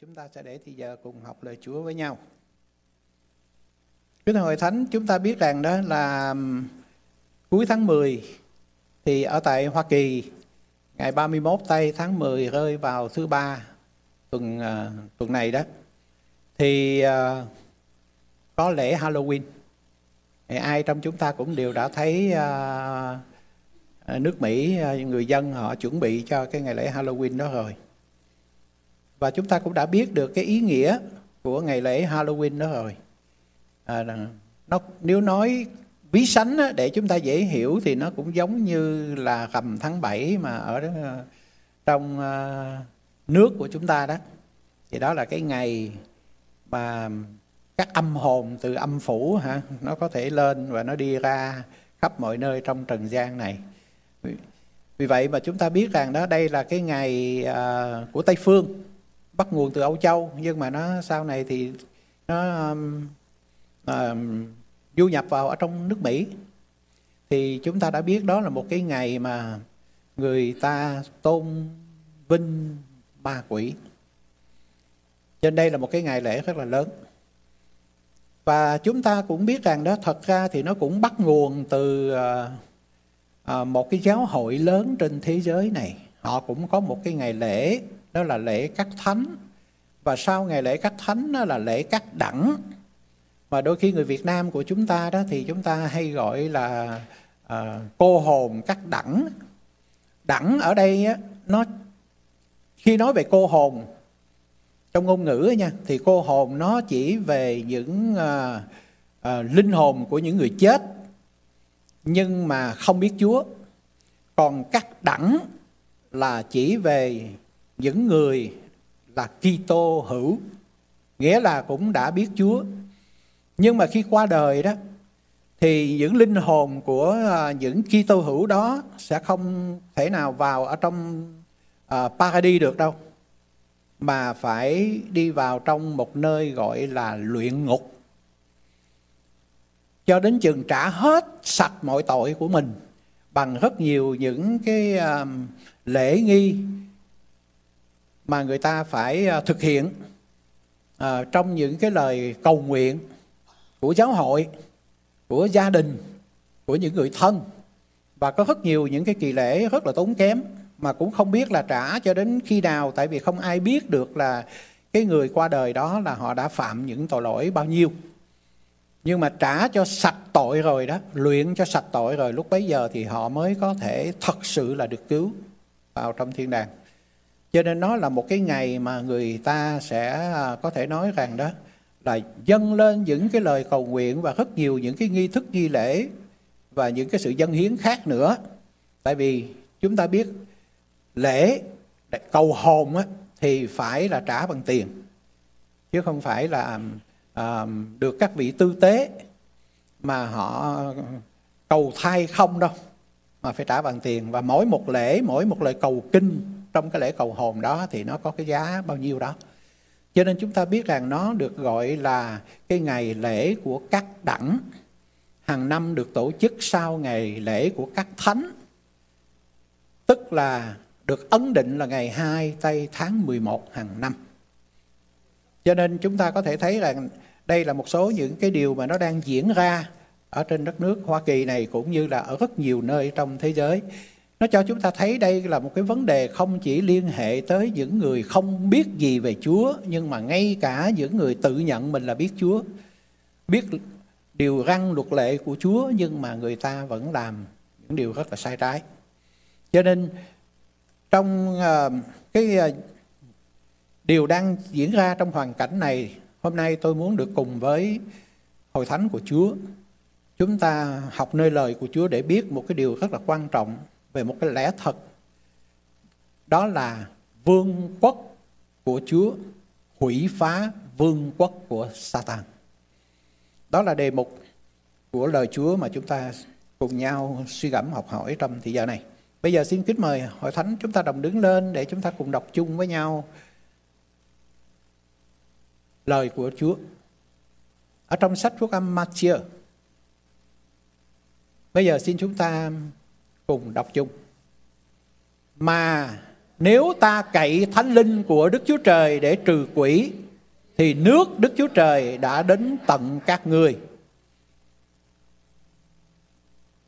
chúng ta sẽ để thì giờ cùng học lời Chúa với nhau. Kính hội thánh, chúng ta biết rằng đó là cuối tháng 10 thì ở tại Hoa Kỳ ngày 31 tây tháng 10 rơi vào thứ ba tuần uh, tuần này đó thì uh, có lễ Halloween. Thì ai trong chúng ta cũng đều đã thấy uh, nước Mỹ người dân họ chuẩn bị cho cái ngày lễ Halloween đó rồi và chúng ta cũng đã biết được cái ý nghĩa của ngày lễ Halloween đó rồi. À, nó nếu nói ví sánh á, để chúng ta dễ hiểu thì nó cũng giống như là rằm tháng 7 mà ở đó, trong uh, nước của chúng ta đó. Thì đó là cái ngày mà các âm hồn từ âm phủ hả nó có thể lên và nó đi ra khắp mọi nơi trong trần gian này. Vì vậy mà chúng ta biết rằng đó đây là cái ngày uh, của tây phương bắt nguồn từ Âu Châu nhưng mà nó sau này thì nó um, um, du nhập vào ở trong nước Mỹ. Thì chúng ta đã biết đó là một cái ngày mà người ta tôn vinh ma quỷ. Trên đây là một cái ngày lễ rất là lớn. Và chúng ta cũng biết rằng đó thật ra thì nó cũng bắt nguồn từ uh, uh, một cái giáo hội lớn trên thế giới này. Họ cũng có một cái ngày lễ đó là lễ cắt thánh. Và sau ngày lễ cắt thánh đó là lễ cắt đẳng. Và đôi khi người Việt Nam của chúng ta đó thì chúng ta hay gọi là uh, cô hồn cắt đẳng. Đẳng ở đây á, nó khi nói về cô hồn trong ngôn ngữ nha thì cô hồn nó chỉ về những uh, uh, linh hồn của những người chết nhưng mà không biết Chúa. Còn cắt đẳng là chỉ về những người là Kitô hữu, nghĩa là cũng đã biết Chúa. Nhưng mà khi qua đời đó thì những linh hồn của à, những Kitô hữu đó sẽ không thể nào vào ở trong à, uh, paradis được đâu mà phải đi vào trong một nơi gọi là luyện ngục cho đến chừng trả hết sạch mọi tội của mình bằng rất nhiều những cái uh, lễ nghi mà người ta phải à, thực hiện à, trong những cái lời cầu nguyện của giáo hội của gia đình của những người thân. Và có rất nhiều những cái kỳ lễ rất là tốn kém mà cũng không biết là trả cho đến khi nào tại vì không ai biết được là cái người qua đời đó là họ đã phạm những tội lỗi bao nhiêu. Nhưng mà trả cho sạch tội rồi đó luyện cho sạch tội rồi lúc bấy giờ thì họ mới có thể thật sự là được cứu vào trong thiên đàng cho nên nó là một cái ngày mà người ta sẽ à, có thể nói rằng đó là dâng lên những cái lời cầu nguyện và rất nhiều những cái nghi thức nghi lễ và những cái sự dân hiến khác nữa. Tại vì chúng ta biết lễ cầu hồn á, thì phải là trả bằng tiền chứ không phải là à, được các vị tư tế mà họ cầu thai không đâu mà phải trả bằng tiền. Và mỗi một lễ mỗi một lời cầu kinh trong cái lễ cầu hồn đó thì nó có cái giá bao nhiêu đó. Cho nên chúng ta biết rằng nó được gọi là cái ngày lễ của các đẳng. Hàng năm được tổ chức sau ngày lễ của các thánh. Tức là được ấn định là ngày 2 tây tháng 11 hàng năm. Cho nên chúng ta có thể thấy rằng đây là một số những cái điều mà nó đang diễn ra ở trên đất nước Hoa Kỳ này cũng như là ở rất nhiều nơi trong thế giới nó cho chúng ta thấy đây là một cái vấn đề không chỉ liên hệ tới những người không biết gì về Chúa, nhưng mà ngay cả những người tự nhận mình là biết Chúa, biết điều răn luật lệ của Chúa, nhưng mà người ta vẫn làm những điều rất là sai trái. Cho nên, trong ờ, cái ờ, điều đang diễn ra trong hoàn cảnh này, hôm nay tôi muốn được cùng với hội thánh của Chúa, chúng ta học nơi lời của Chúa để biết một cái điều rất là quan trọng về một cái lẽ thật đó là vương quốc của Chúa hủy phá vương quốc của Satan. Đó là đề mục của lời Chúa mà chúng ta cùng nhau suy gẫm, học hỏi trong thời giờ này. Bây giờ xin kính mời hội thánh chúng ta đồng đứng lên để chúng ta cùng đọc chung với nhau lời của Chúa. Ở trong sách phúc âm Matthew. Bây giờ xin chúng ta cùng đọc chung. Mà nếu ta cậy thánh linh của Đức Chúa Trời để trừ quỷ, thì nước Đức Chúa Trời đã đến tận các ngươi.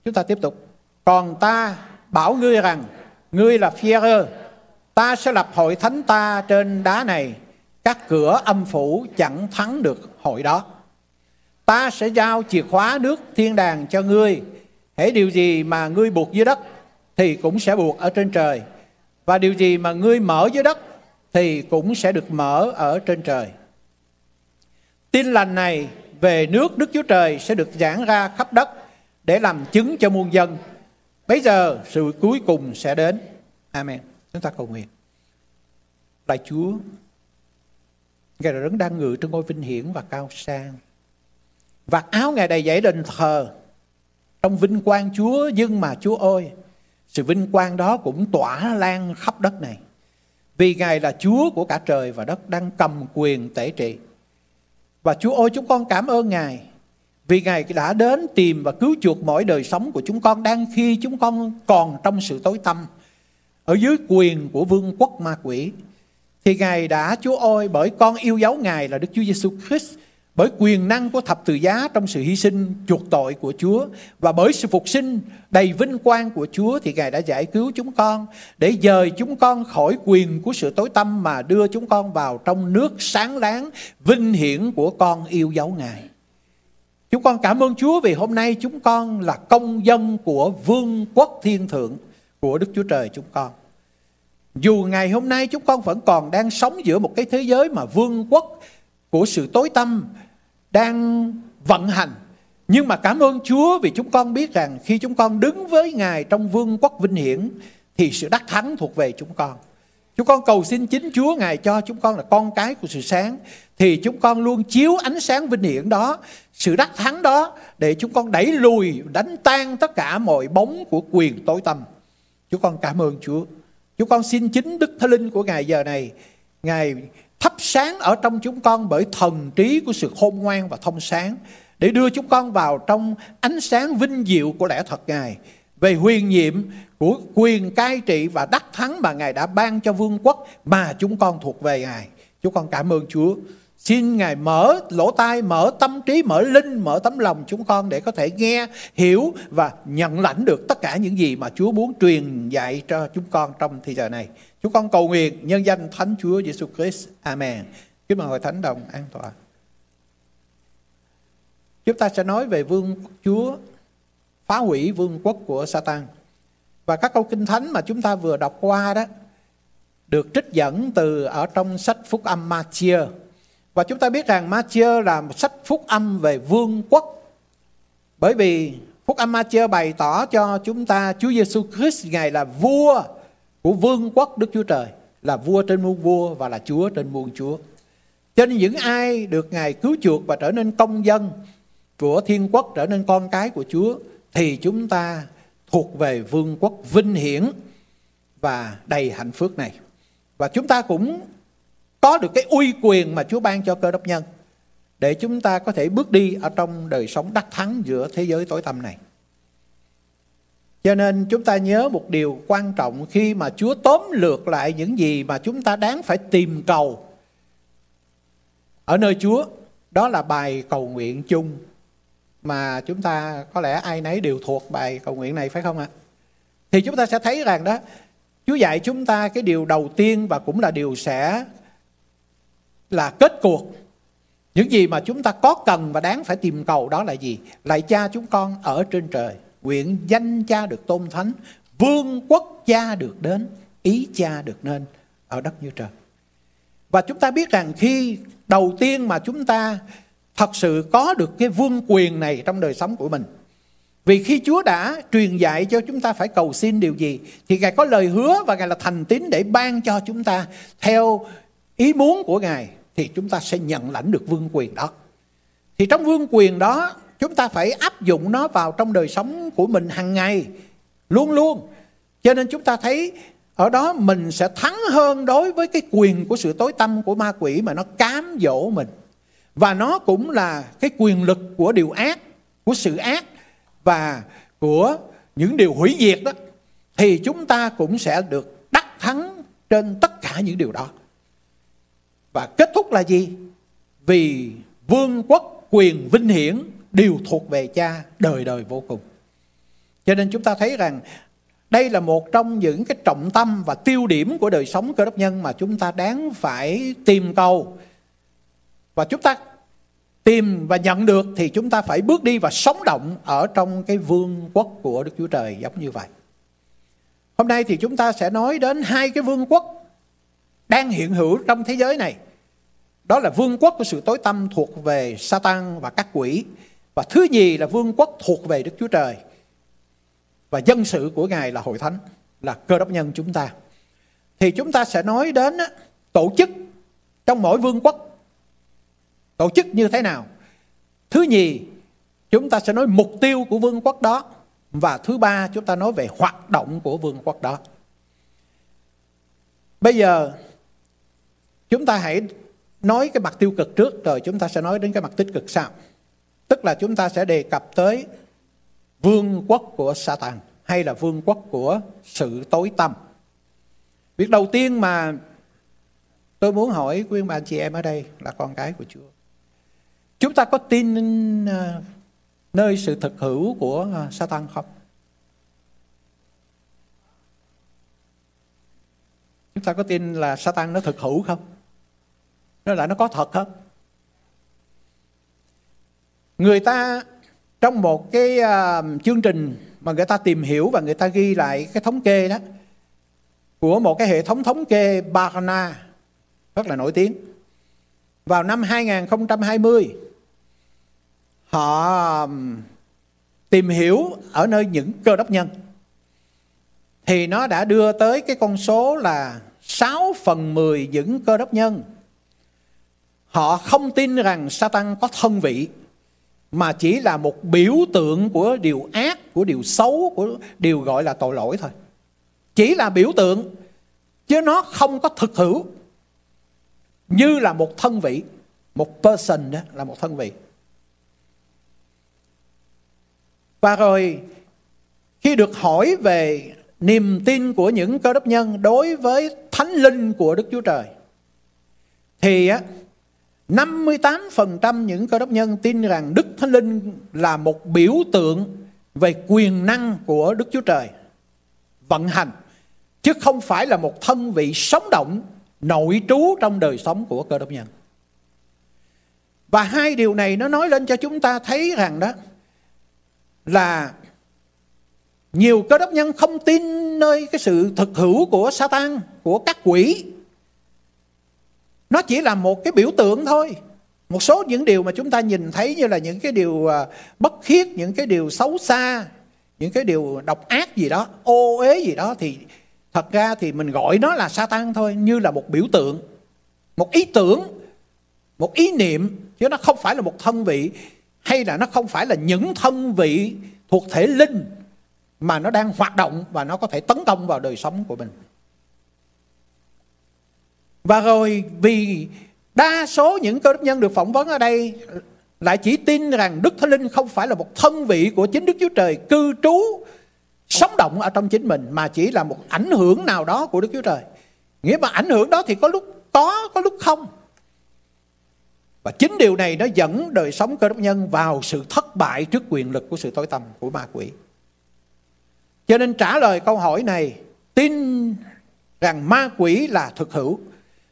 Chúng ta tiếp tục. Còn ta bảo ngươi rằng, ngươi là phi ta sẽ lập hội thánh ta trên đá này, các cửa âm phủ chẳng thắng được hội đó. Ta sẽ giao chìa khóa nước thiên đàng cho ngươi, hễ điều gì mà ngươi buộc dưới đất thì cũng sẽ buộc ở trên trời và điều gì mà ngươi mở dưới đất thì cũng sẽ được mở ở trên trời. Tin lành này về nước Đức Chúa Trời sẽ được giảng ra khắp đất để làm chứng cho muôn dân. Bây giờ sự cuối cùng sẽ đến. Amen. Chúng ta cầu nguyện. Lạy Chúa, Ngài là đấng đang ngự trên ngôi vinh hiển và cao sang. Vạt áo Ngài đầy dãy đền thờ. Trong vinh quang Chúa, nhưng mà Chúa ơi, sự vinh quang đó cũng tỏa lan khắp đất này. Vì Ngài là Chúa của cả trời và đất đang cầm quyền tể trị. Và Chúa ơi chúng con cảm ơn Ngài vì Ngài đã đến tìm và cứu chuộc mọi đời sống của chúng con đang khi chúng con còn trong sự tối tăm ở dưới quyền của vương quốc ma quỷ. Thì Ngài đã Chúa ơi bởi con yêu dấu Ngài là Đức Chúa Giêsu Christ bởi quyền năng của thập tự giá trong sự hy sinh chuộc tội của Chúa, và bởi sự phục sinh đầy vinh quang của Chúa thì Ngài đã giải cứu chúng con, để dời chúng con khỏi quyền của sự tối tăm mà đưa chúng con vào trong nước sáng láng, vinh hiển của con yêu dấu Ngài. Chúng con cảm ơn Chúa vì hôm nay chúng con là công dân của vương quốc thiên thượng của Đức Chúa Trời chúng con. Dù ngày hôm nay chúng con vẫn còn đang sống giữa một cái thế giới mà vương quốc của sự tối tăm đang vận hành. Nhưng mà cảm ơn Chúa vì chúng con biết rằng khi chúng con đứng với Ngài trong vương quốc vinh hiển thì sự đắc thắng thuộc về chúng con. Chúng con cầu xin chính Chúa Ngài cho chúng con là con cái của sự sáng thì chúng con luôn chiếu ánh sáng vinh hiển đó, sự đắc thắng đó để chúng con đẩy lùi, đánh tan tất cả mọi bóng của quyền tối tăm. Chúng con cảm ơn Chúa. Chúng con xin chính Đức Thánh Linh của Ngài giờ này, Ngài thắp sáng ở trong chúng con bởi thần trí của sự khôn ngoan và thông sáng, để đưa chúng con vào trong ánh sáng vinh diệu của lẽ thật Ngài về huyền nhiệm của quyền cai trị và đắc thắng mà Ngài đã ban cho vương quốc mà chúng con thuộc về Ngài. Chúng con cảm ơn Chúa. Xin Ngài mở lỗ tai, mở tâm trí, mở linh, mở tấm lòng chúng con để có thể nghe, hiểu và nhận lãnh được tất cả những gì mà Chúa muốn truyền dạy cho chúng con trong thời giờ này. Chúng con cầu nguyện nhân danh Thánh Chúa Giêsu Christ. Amen. Kính mời hội thánh đồng an tọa. Chúng ta sẽ nói về vương Chúa phá hủy vương quốc của Satan. Và các câu kinh thánh mà chúng ta vừa đọc qua đó được trích dẫn từ ở trong sách Phúc âm Matthew. Và chúng ta biết rằng Matthew là một sách phúc âm về vương quốc. Bởi vì phúc âm Matthew bày tỏ cho chúng ta Chúa Giêsu Christ ngài là vua của vương quốc Đức Chúa Trời, là vua trên muôn vua và là Chúa trên muôn Chúa. Cho nên những ai được Ngài cứu chuộc và trở nên công dân của thiên quốc, trở nên con cái của Chúa, thì chúng ta thuộc về vương quốc vinh hiển và đầy hạnh phúc này. Và chúng ta cũng có được cái uy quyền mà Chúa ban cho cơ đốc nhân để chúng ta có thể bước đi ở trong đời sống đắc thắng giữa thế giới tối tăm này. Cho nên chúng ta nhớ một điều quan trọng khi mà Chúa tóm lược lại những gì mà chúng ta đáng phải tìm cầu ở nơi Chúa. Đó là bài cầu nguyện chung mà chúng ta có lẽ ai nấy đều thuộc bài cầu nguyện này, phải không ạ? Thì chúng ta sẽ thấy rằng đó, Chúa dạy chúng ta cái điều đầu tiên và cũng là điều sẽ là kết cuộc. Những gì mà chúng ta có cần và đáng phải tìm cầu đó là gì? Lại cha chúng con ở trên trời, nguyện danh cha được tôn thánh, vương quốc cha được đến, ý cha được nên ở đất như trời và chúng ta biết rằng khi đầu tiên mà chúng ta thật sự có được cái vương quyền này trong đời sống của mình, vì khi Chúa đã truyền dạy cho chúng ta phải cầu xin điều gì, thì Ngài có lời hứa và Ngài là thành tín để ban cho chúng ta theo ý muốn của Ngài thì chúng ta sẽ nhận lãnh được vương quyền đó. Thì trong vương quyền đó, chúng ta phải áp dụng nó vào trong đời sống của mình hàng ngày, luôn luôn cho nên chúng ta thấy ở đó mình sẽ thắng hơn đối với cái quyền của sự tối tâm của ma quỷ mà nó cám dỗ mình và nó cũng là cái quyền lực của điều ác, của sự ác và của những điều hủy diệt đó thì chúng ta cũng sẽ được đắc thắng trên tất cả những điều đó. Và kết thúc là gì? Vì vương quốc quyền vinh hiển đều thuộc về cha đời đời vô cùng. Cho nên chúng ta thấy rằng đây là một trong những cái trọng tâm và tiêu điểm của đời sống cơ đốc nhân mà chúng ta đáng phải tìm cầu. Và chúng ta tìm và nhận được thì chúng ta phải bước đi và sống động ở trong cái vương quốc của Đức Chúa Trời giống như vậy. Hôm nay thì chúng ta sẽ nói đến hai cái vương quốc đang hiện hữu trong thế giới này. Đó là vương quốc của sự tối tâm thuộc về Satan và các quỷ. Và thứ nhì là vương quốc thuộc về Đức Chúa Trời. Và dân sự của Ngài là hội thánh, là cơ đốc nhân chúng ta. Thì chúng ta sẽ nói đến tổ chức trong mỗi vương quốc. Tổ chức như thế nào? Thứ nhì, chúng ta sẽ nói mục tiêu của vương quốc đó. Và thứ ba, chúng ta nói về hoạt động của vương quốc đó. Bây giờ, chúng ta hãy nói cái mặt tiêu cực trước, rồi chúng ta sẽ nói đến cái mặt tích cực sau. Tức là chúng ta sẽ đề cập tới vương quốc của Satan hay là vương quốc của sự tối tăm. Việc đầu tiên mà tôi muốn hỏi quý bà chị em ở đây là con cái của Chúa. Chúng ta có tin ờ, nơi sự thực hữu của ờ, Satan không? Chúng ta có tin là Satan nó thực hữu không? Nó là nó có thật hơn Người ta trong một cái uh, chương trình mà người ta tìm hiểu và người ta ghi lại cái thống kê đó của một cái hệ thống thống kê Barna rất là nổi tiếng. Vào năm 2020 họ tìm hiểu ở nơi những cơ đốc nhân thì nó đã đưa tới cái con số là 6 phần 10 những cơ đốc nhân họ không tin rằng Satan có thân vị mà chỉ là một biểu tượng của điều ác, của điều xấu, của điều gọi là tội lỗi thôi. Chỉ là biểu tượng chứ nó không có thực hữu như là một thân vị, một person đó là một thân vị. Và rồi khi được hỏi về niềm tin của những cơ đốc nhân đối với thánh linh của Đức Chúa Trời thì á 58% những cơ đốc nhân tin rằng Đức Thánh Linh là một biểu tượng về quyền năng của Đức Chúa Trời vận hành chứ không phải là một thân vị sống động nội trú trong đời sống của cơ đốc nhân. Và hai điều này nó nói lên cho chúng ta thấy rằng đó là nhiều cơ đốc nhân không tin nơi cái sự thực hữu của Satan, của các quỷ nó chỉ là một cái biểu tượng thôi. Một số những điều mà chúng ta nhìn thấy như là những cái điều à, bất khiết, những cái điều xấu xa, những cái điều độc ác gì đó, ô uế gì đó, thì thật ra thì mình gọi nó là sa tăng thôi, như là một biểu tượng, một ý tưởng, một ý niệm, chứ nó không phải là một thân vị, hay là nó không phải là những thân vị thuộc thể linh mà nó đang hoạt động và nó có thể tấn công vào đời sống của mình và rồi vì đa số những cơ đốc nhân được phỏng vấn ở đây lại chỉ tin rằng Đức Thánh Linh không phải là một thân vị của chính Đức Chúa Trời cư trú sống động ở trong chính mình mà chỉ là một ảnh hưởng nào đó của Đức Chúa Trời. Nghĩa mà ảnh hưởng đó thì có lúc có, có lúc không. Và chính điều này nó dẫn đời sống cơ đốc nhân vào sự thất bại trước quyền lực của sự tối tăm của ma quỷ. Cho nên trả lời câu hỏi này, tin rằng ma quỷ là thực hữu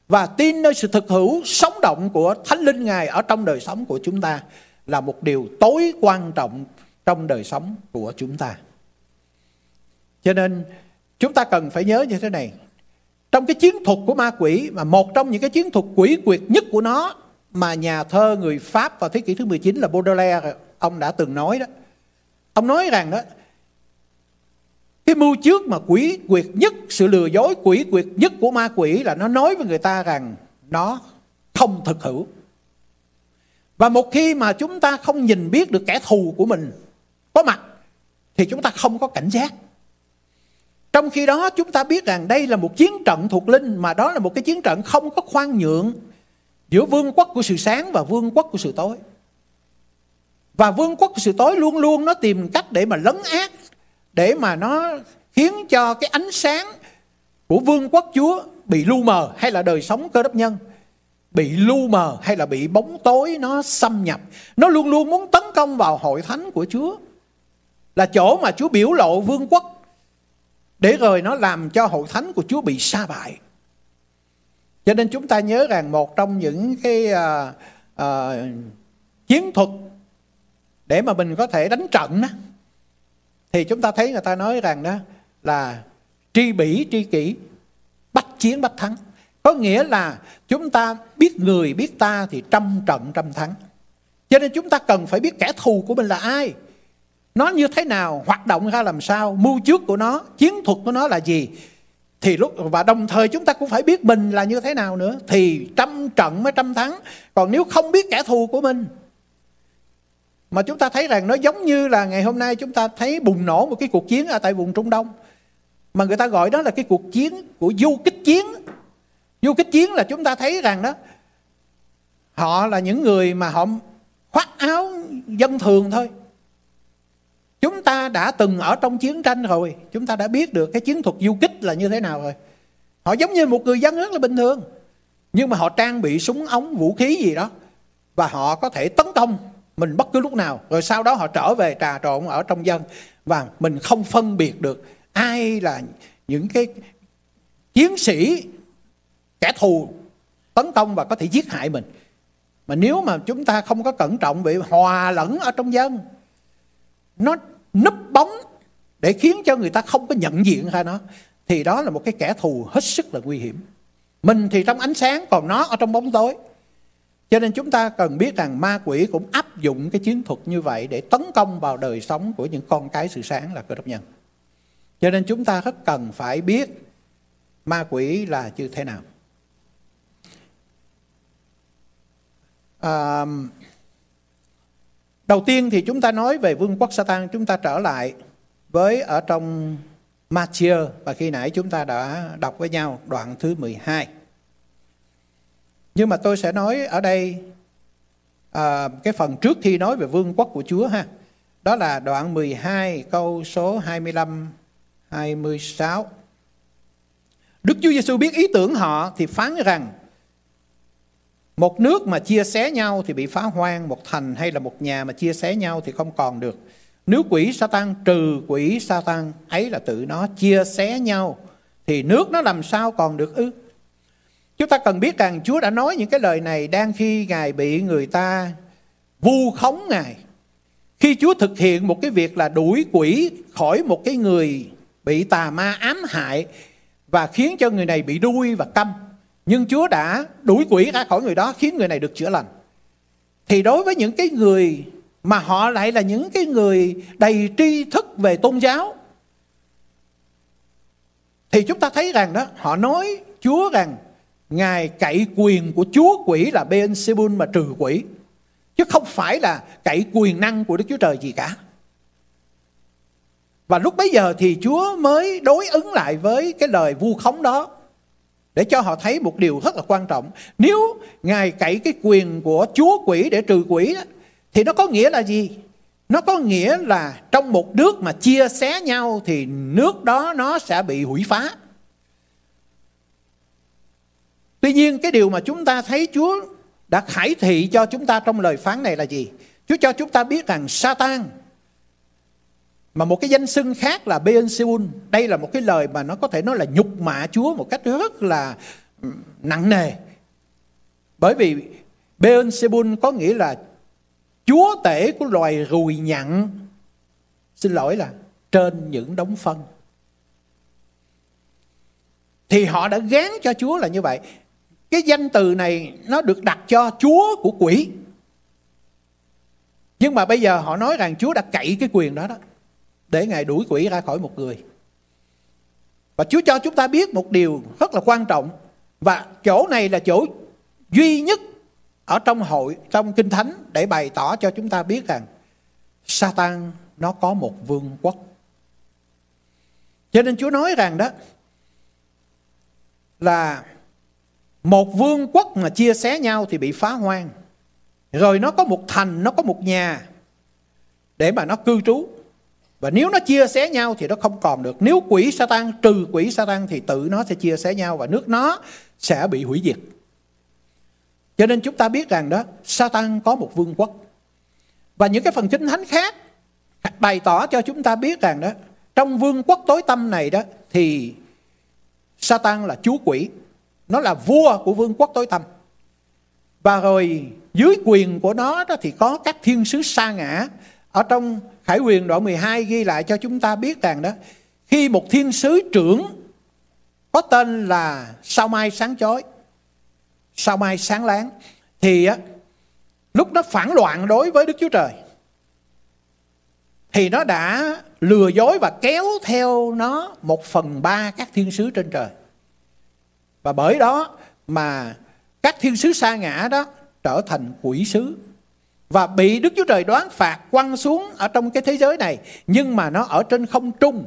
và tin nơi sự thực hữu sống động của Thánh Linh Ngài ở trong đời sống của chúng ta là một điều tối quan trọng trong đời sống của chúng ta. Cho nên, chúng ta cần phải nhớ như thế này. Trong cái chiến thuật của ma quỷ mà một trong những cái chiến thuật quỷ quyệt nhất của nó mà nhà thơ người Pháp vào thế kỷ thứ 19 là Baudelaire, ông đã từng nói đó. Ông nói rằng đó cái mưu trước mà quỷ quyệt nhất, sự lừa dối quỷ quyệt nhất của ma quỷ là nó nói với người ta rằng nó không thực hữu và một khi mà chúng ta không nhìn biết được kẻ thù của mình có mặt, thì chúng ta không có cảnh giác trong khi đó, chúng ta biết rằng đây là một chiến trận thuộc linh, mà đó là một cái chiến trận không có khoan nhượng giữa vương quốc của sự sáng và vương quốc của sự tối. Và vương quốc của sự tối luôn luôn nó tìm cách để mà lấn át để mà nó khiến cho cái ánh sáng của vương quốc Chúa bị lu mờ hay là đời sống cơ đốc nhân bị lu mờ hay là bị bóng tối nó xâm nhập. Nó luôn luôn muốn tấn công vào hội thánh của Chúa. Là chỗ mà Chúa biểu lộ vương quốc. Để rồi nó làm cho hội thánh của Chúa bị sa bại. Cho nên chúng ta nhớ rằng một trong những cái uh, uh, chiến thuật để mà mình có thể đánh trận đó, thì chúng ta thấy người ta nói rằng đó là tri bỉ, tri kỷ, bắt chiến, bắt thắng. Có nghĩa là chúng ta biết người, biết ta thì trăm trận, trăm thắng. Cho nên chúng ta cần phải biết kẻ thù của mình là ai. Nó như thế nào, hoạt động ra làm sao, mưu trước của nó, chiến thuật của nó là gì. Thì lúc, và đồng thời chúng ta cũng phải biết mình là như thế nào nữa. Thì trăm trận mới trăm thắng. Còn nếu không biết kẻ thù của mình mà chúng ta thấy rằng nó giống như là ngày hôm nay chúng ta thấy bùng nổ một cái cuộc chiến ở tại vùng Trung Đông. Mà người ta gọi đó là cái cuộc chiến của du kích chiến. Du kích chiến là chúng ta thấy rằng đó, họ là những người mà họ khoác áo dân thường thôi. Chúng ta đã từng ở trong chiến tranh rồi, chúng ta đã biết được cái chiến thuật du kích là như thế nào rồi. Họ giống như một người dân rất là bình thường, nhưng mà họ trang bị súng ống, vũ khí gì đó, và họ có thể tấn công mình bất cứ lúc nào, rồi sau đó họ trở về trà trộn ở trong dân. Và mình không phân biệt được ai là những cái chiến sĩ kẻ thù tấn công và có thể giết hại mình. Mà nếu mà chúng ta không có cẩn trọng bị hòa lẫn ở trong dân, nó núp bóng để khiến cho người ta không có nhận diện ra nó, thì đó là một cái kẻ thù hết sức là nguy hiểm. Mình thì trong ánh sáng, còn nó ở trong bóng tối cho nên chúng ta cần biết rằng ma quỷ cũng áp dụng cái chiến thuật như vậy để tấn công vào đời sống của những con cái sự sáng là cơ đốc nhân. Cho nên chúng ta rất cần phải biết ma quỷ là như thế nào. À, đầu tiên thì chúng ta nói về vương quốc Satan, chúng ta trở lại với ở trong Matthew và khi nãy chúng ta đã đọc với nhau đoạn thứ 12. Nhưng mà tôi sẽ nói ở đây à, cái phần trước khi nói về vương quốc của Chúa ha. Đó là đoạn 12 câu số 25 26. Đức Chúa Giêsu biết ý tưởng họ thì phán rằng một nước mà chia xé nhau thì bị phá hoang, một thành hay là một nhà mà chia xé nhau thì không còn được. Nếu quỷ Satan trừ quỷ Satan ấy là tự nó chia xé nhau thì nước nó làm sao còn được ư? Chúng ta cần biết rằng Chúa đã nói những cái lời này đang khi Ngài bị người ta vu khống Ngài. Khi Chúa thực hiện một cái việc là đuổi quỷ khỏi một cái người bị tà ma ám hại và khiến cho người này bị đuôi và câm. Nhưng Chúa đã đuổi quỷ ra khỏi người đó, khiến người này được chữa lành. Thì đối với những cái người mà họ lại là những cái người đầy tri thức về tôn giáo, thì chúng ta thấy rằng đó, họ nói Chúa rằng Ngài cậy quyền của Chúa quỷ là Beelzebul mà trừ quỷ. Chứ không phải là cậy quyền năng của Đức Chúa Trời gì cả. Và lúc bấy giờ thì Chúa mới đối ứng lại với cái lời vu khống đó. Để cho họ thấy một điều rất là quan trọng. Nếu Ngài cậy cái quyền của Chúa quỷ để trừ quỷ đó, thì nó có nghĩa là gì? Nó có nghĩa là trong một nước mà chia xé nhau thì nước đó nó sẽ bị hủy phá. Tuy nhiên, cái điều mà chúng ta thấy Chúa đã khải thị cho chúng ta trong lời phán này là gì? Chúa cho chúng ta biết rằng Satan, mà một cái danh xưng khác là Beelzebul. Đây là một cái lời mà nó có thể nói là nhục mạ Chúa một cách rất là ừ, nặng nề. Bởi vì Beelzebul có nghĩa là chúa tể của loài ruồi nhặn. Xin lỗi là trên những đống phân. Thì họ đã gán cho Chúa là như vậy. Cái danh từ này nó được đặt cho Chúa của quỷ. Nhưng mà bây giờ họ nói rằng Chúa đã cậy cái quyền đó đó. Để Ngài đuổi quỷ ra khỏi một người. Và Chúa cho chúng ta biết một điều rất là quan trọng. Và chỗ này là chỗ duy nhất ở trong hội, trong Kinh Thánh để bày tỏ cho chúng ta biết rằng Satan nó có một vương quốc. Cho nên Chúa nói rằng đó là một vương quốc mà chia xé nhau thì bị phá hoang. Rồi nó có một thành, nó có một nhà để mà nó cư trú. và nếu nó chia sẻ nhau thì nó không còn được nếu quỷ Satan trừ quỷ Satan thì tự nó sẽ chia sẻ nhau và nước nó sẽ bị hủy diệt cho nên chúng ta biết rằng đó Satan có một vương quốc và những cái phần chính thánh khác bày tỏ cho chúng ta biết rằng đó trong vương quốc tối tâm này đó thì Satan là chúa quỷ nó là vua của vương quốc tối tăm. Và rồi dưới quyền của nó đó thì có các thiên sứ sa ngã. Ở trong Khải quyền đoạn 12 ghi lại cho chúng ta biết rằng đó, khi một thiên sứ trưởng có tên là sao mai sáng chói, sao mai sáng láng, thì á, lúc nó phản loạn đối với Đức Chúa Trời, thì nó đã lừa dối và kéo theo nó một phần ba các thiên sứ trên trời và bởi đó mà các thiên sứ sa ngã đó trở thành quỷ sứ. Và bị Đức Chúa Trời đoán phạt quăng xuống ở trong cái thế giới này, nhưng mà nó ở trên không trung.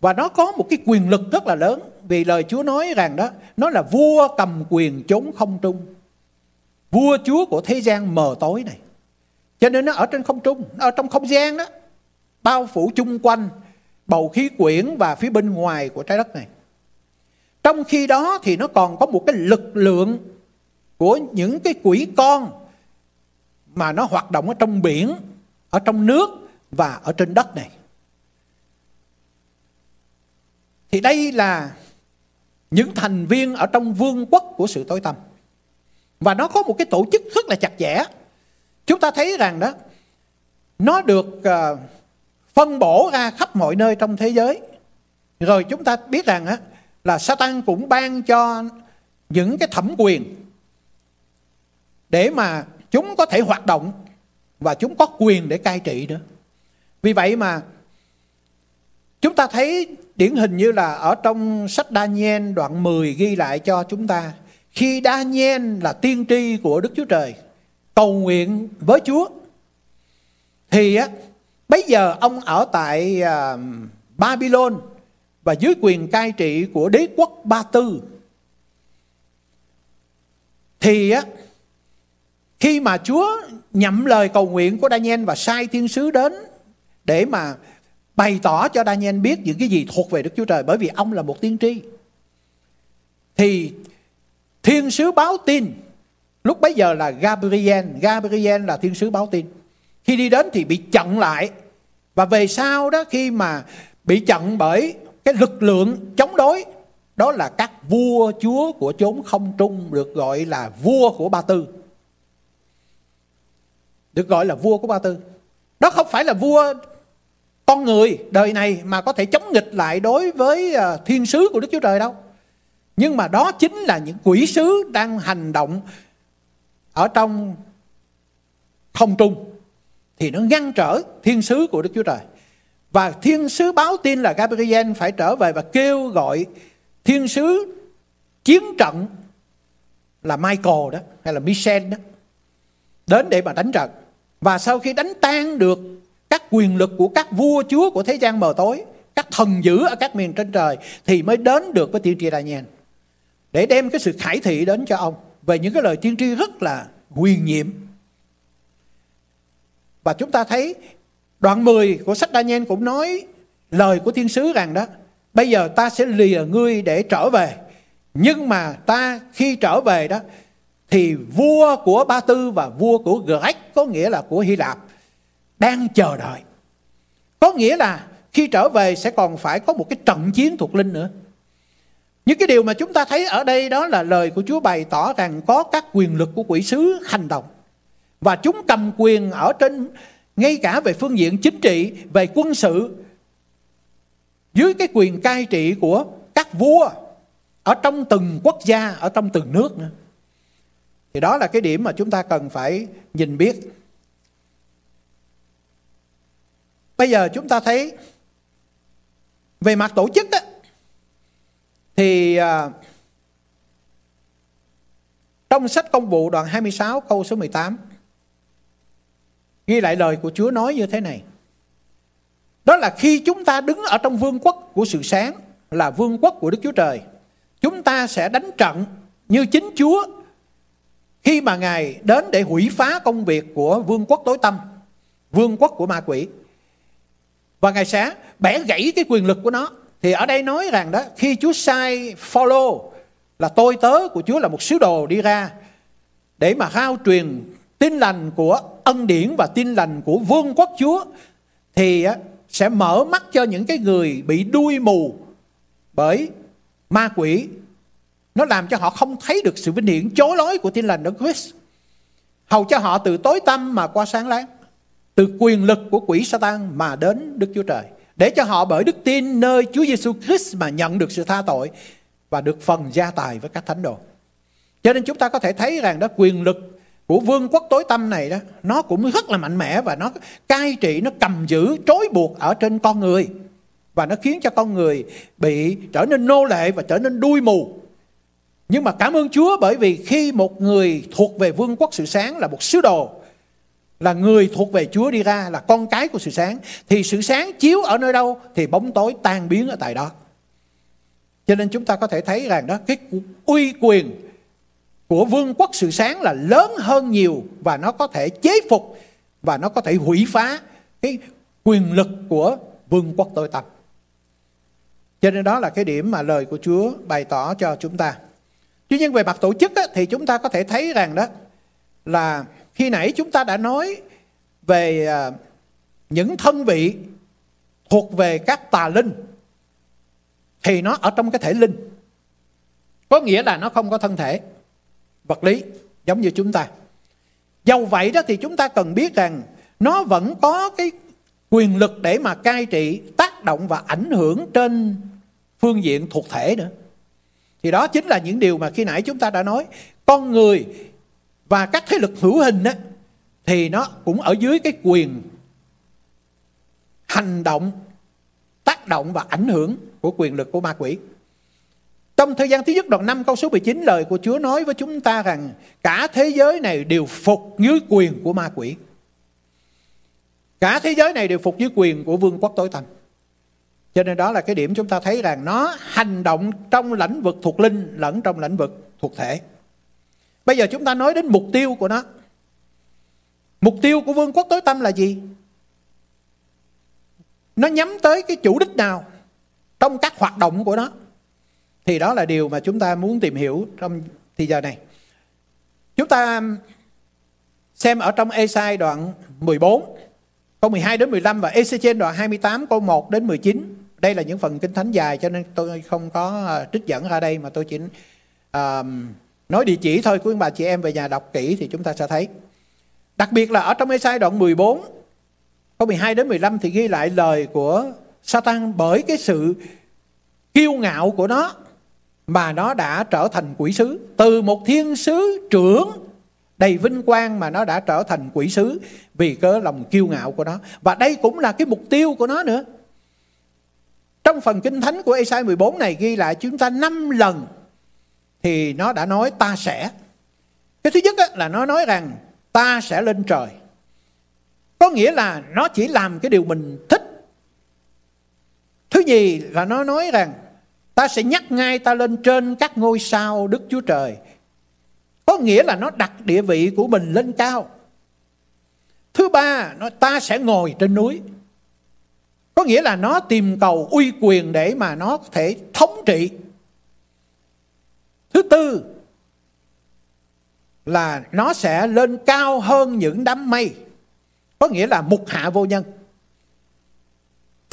Và nó có một cái quyền lực rất là lớn, vì lời Chúa nói rằng đó, nó là vua cầm quyền chốn không trung. Vua chúa của thế gian mờ tối này. Cho nên nó ở trên không trung, nó ở trong không gian đó, bao phủ chung quanh bầu khí quyển và phía bên ngoài của trái đất này trong khi đó thì nó còn có một cái lực lượng của những cái quỷ con mà nó hoạt động ở trong biển, ở trong nước và ở trên đất này. Thì đây là những thành viên ở trong vương quốc của sự tối tăm Và nó có một cái tổ chức rất là chặt chẽ. Chúng ta thấy rằng đó, nó được ờ, phân bổ ra khắp mọi nơi trong thế giới. Rồi chúng ta biết rằng á, là Satan cũng ban cho những cái thẩm quyền để mà chúng có thể hoạt động và chúng có quyền để cai trị nữa. Vì vậy mà chúng ta thấy điển hình như là ở trong sách Daniel đoạn 10 ghi lại cho chúng ta khi Daniel là tiên tri của Đức Chúa Trời cầu nguyện với Chúa thì á bây giờ ông ở tại à, uh, Babylon và dưới quyền cai trị của đế quốc Ba Tư thì á khi mà Chúa nhậm lời cầu nguyện của Daniel và sai thiên sứ đến để mà bày tỏ cho Daniel biết những cái gì thuộc về Đức Chúa Trời bởi vì ông là một tiên tri. Thì thiên sứ báo tin lúc bấy giờ là Gabriel, Gabriel là thiên sứ báo tin. Khi đi đến thì bị chặn lại và về sau đó khi mà bị chặn bởi cái lực lượng chống đối, đó là các vua chúa của chốn không trung được gọi là vua của Ba Tư được gọi là vua của Ba Tư. Đó không phải là vua con người đời này mà có thể chống nghịch lại đối với ờ, thiên sứ của Đức Chúa Trời đâu. Nhưng mà đó chính là những quỷ sứ đang hành động ở trong không trung thì nó ngăn trở thiên sứ của Đức Chúa Trời. Và thiên sứ báo tin là Gabriel phải trở về và kêu gọi thiên sứ chiến trận là Michael đó hay là Michel đó đến để mà đánh trận. Và sau khi đánh tan được các quyền lực của các vua chúa của thế gian mờ tối, các thần dữ ở các miền trên trời thì mới đến được với tiên tri Daniel. Để đem cái sự khải thị đến cho ông về những cái lời tiên tri rất là huyền nhiệm. Và chúng ta thấy đoạn 10 của sách Daniel cũng nói lời của thiên sứ rằng đó, bây giờ ta sẽ lìa ngươi để trở về nhưng mà ta khi trở về đó, thì vua của Ba Tư và vua của Grec có nghĩa là của Hy Lạp, đang chờ đợi. Có nghĩa là khi trở về sẽ còn phải có một cái trận chiến thuộc linh nữa. Những cái điều mà chúng ta thấy ở đây đó là lời của Chúa bày tỏ rằng có các quyền lực của quỷ sứ hành động. Và chúng cầm quyền ở trên ngay cả về phương diện chính trị, về quân sự dưới cái quyền cai trị của các vua ở trong từng quốc gia, ở trong từng nước nữa. Thì đó là cái điểm mà chúng ta cần phải nhìn biết. Bây giờ chúng ta thấy về mặt tổ chức á, thì à, trong sách công vụ đoạn 26 câu số 18 ghi lại lời của Chúa nói như thế này. Đó là khi chúng ta đứng ở trong vương quốc của sự sáng là vương quốc của Đức Chúa Trời, chúng ta sẽ đánh trận như chính Chúa khi mà Ngài đến để hủy phá công việc của vương quốc tối tâm, vương quốc của ma quỷ. và ngài sẽ bẻ gãy cái quyền lực của nó thì ở đây nói rằng đó khi Chúa sai follow là tôi tớ của Chúa là một sứ đồ đi ra để mà rao truyền tin lành của ân điển và tin lành của vương quốc Chúa, thì sẽ mở mắt cho những cái người bị đuôi mù bởi ma quỷ. Nó làm cho họ không thấy được sự vinh hiển, chối lối của tin lành Đức Christ. Hầu cho họ từ tối tăm mà qua sáng láng, từ quyền lực của quỷ Satan mà đến Đức Chúa Trời. Để cho họ bởi đức tin nơi Chúa Giêsu Christ mà nhận được sự tha tội và được phần gia tài với các thánh đồ. Cho nên chúng ta có thể thấy rằng đó, quyền lực của vương quốc tối tâm này đó, nó cũng rất là mạnh mẽ và nó cai trị, nó cầm giữ, trói buộc ở trên con người và nó khiến cho con người bị trở nên nô lệ và trở nên đuôi mù nhưng mà cảm ơn Chúa bởi vì khi một người thuộc về vương quốc sự sáng là một sứ đồ, là người thuộc về Chúa đi ra, là con cái của sự sáng, thì sự sáng chiếu ở nơi đâu thì bóng tối tan biến ở tại đó. Cho nên chúng ta có thể thấy rằng đó, cái uy quyền của vương quốc sự sáng là lớn hơn nhiều và nó có thể chế phục và nó có thể hủy phá cái quyền lực của vương quốc tối tăm. Cho nên đó là cái điểm mà lời của Chúa bày tỏ cho chúng ta. Tuy nhiên về mặt tổ chức á, thì chúng ta có thể thấy rằng đó là khi nãy chúng ta đã nói về à, những thân vị thuộc về các tà linh thì nó ở trong cái thể linh. Có nghĩa là nó không có thân thể vật lý giống như chúng ta. Dầu vậy đó thì chúng ta cần biết rằng nó vẫn có cái quyền lực để mà cai trị, tác động và ảnh hưởng trên phương diện thuộc thể nữa. Thì đó chính là những điều mà khi nãy chúng ta đã nói. Con người và các thế lực hữu hình á, thì nó cũng ở dưới cái quyền hành động, tác động và ảnh hưởng của quyền lực của ma quỷ. Trong thời gian thứ nhất đoạn 5 câu số 19 lời của Chúa nói với chúng ta rằng cả thế giới này đều phục dưới quyền của ma quỷ. Cả thế giới này đều phục dưới quyền của vương quốc tối tăm. Cho nên đó là cái điểm chúng ta thấy rằng nó hành động trong lĩnh vực thuộc linh lẫn trong lĩnh vực thuộc thể. Bây giờ chúng ta nói đến mục tiêu của nó. Mục tiêu của vương quốc tối tâm là gì? Nó nhắm tới cái chủ đích nào trong các hoạt động của nó. Thì đó là điều mà chúng ta muốn tìm hiểu trong thì giờ này. Chúng ta xem ở trong Esai đoạn 14 câu 12 đến 15 và Ezechiel đoạn 28 câu 1 đến 19. Đây là những phần kinh thánh dài cho nên tôi không có à, trích dẫn ra đây mà tôi chỉ uh, nói địa chỉ thôi quý bà chị em về nhà đọc kỹ thì chúng ta sẽ thấy. Đặc biệt là ở trong Esai đoạn 14 câu 12 đến 15 thì ghi lại lời của Satan bởi cái sự kiêu ngạo của nó mà nó đã trở thành quỷ sứ từ một thiên sứ trưởng, đầy vinh quang mà nó đã trở thành quỷ sứ vì cớ lòng kiêu ngạo của nó và đây cũng là cái mục tiêu của nó nữa trong phần kinh thánh của Esai 14 này ghi lại chúng ta năm lần thì nó đã nói ta sẽ. Cái thứ nhất là nó nói rằng ta sẽ lên trời. Có nghĩa là nó chỉ làm cái điều mình thích. Thứ nhì là nó nói rằng ta sẽ nhắc ngay ta lên trên các ngôi sao Đức Chúa Trời. Có nghĩa là nó đặt địa vị của mình lên cao. Thứ ba, nó ta sẽ ngồi trên núi. Có nghĩa là nó tìm cầu uy quyền để mà nó có thể thống trị. Thứ tư là nó sẽ lên cao hơn những đám mây. Có nghĩa là mục hạ vô nhân.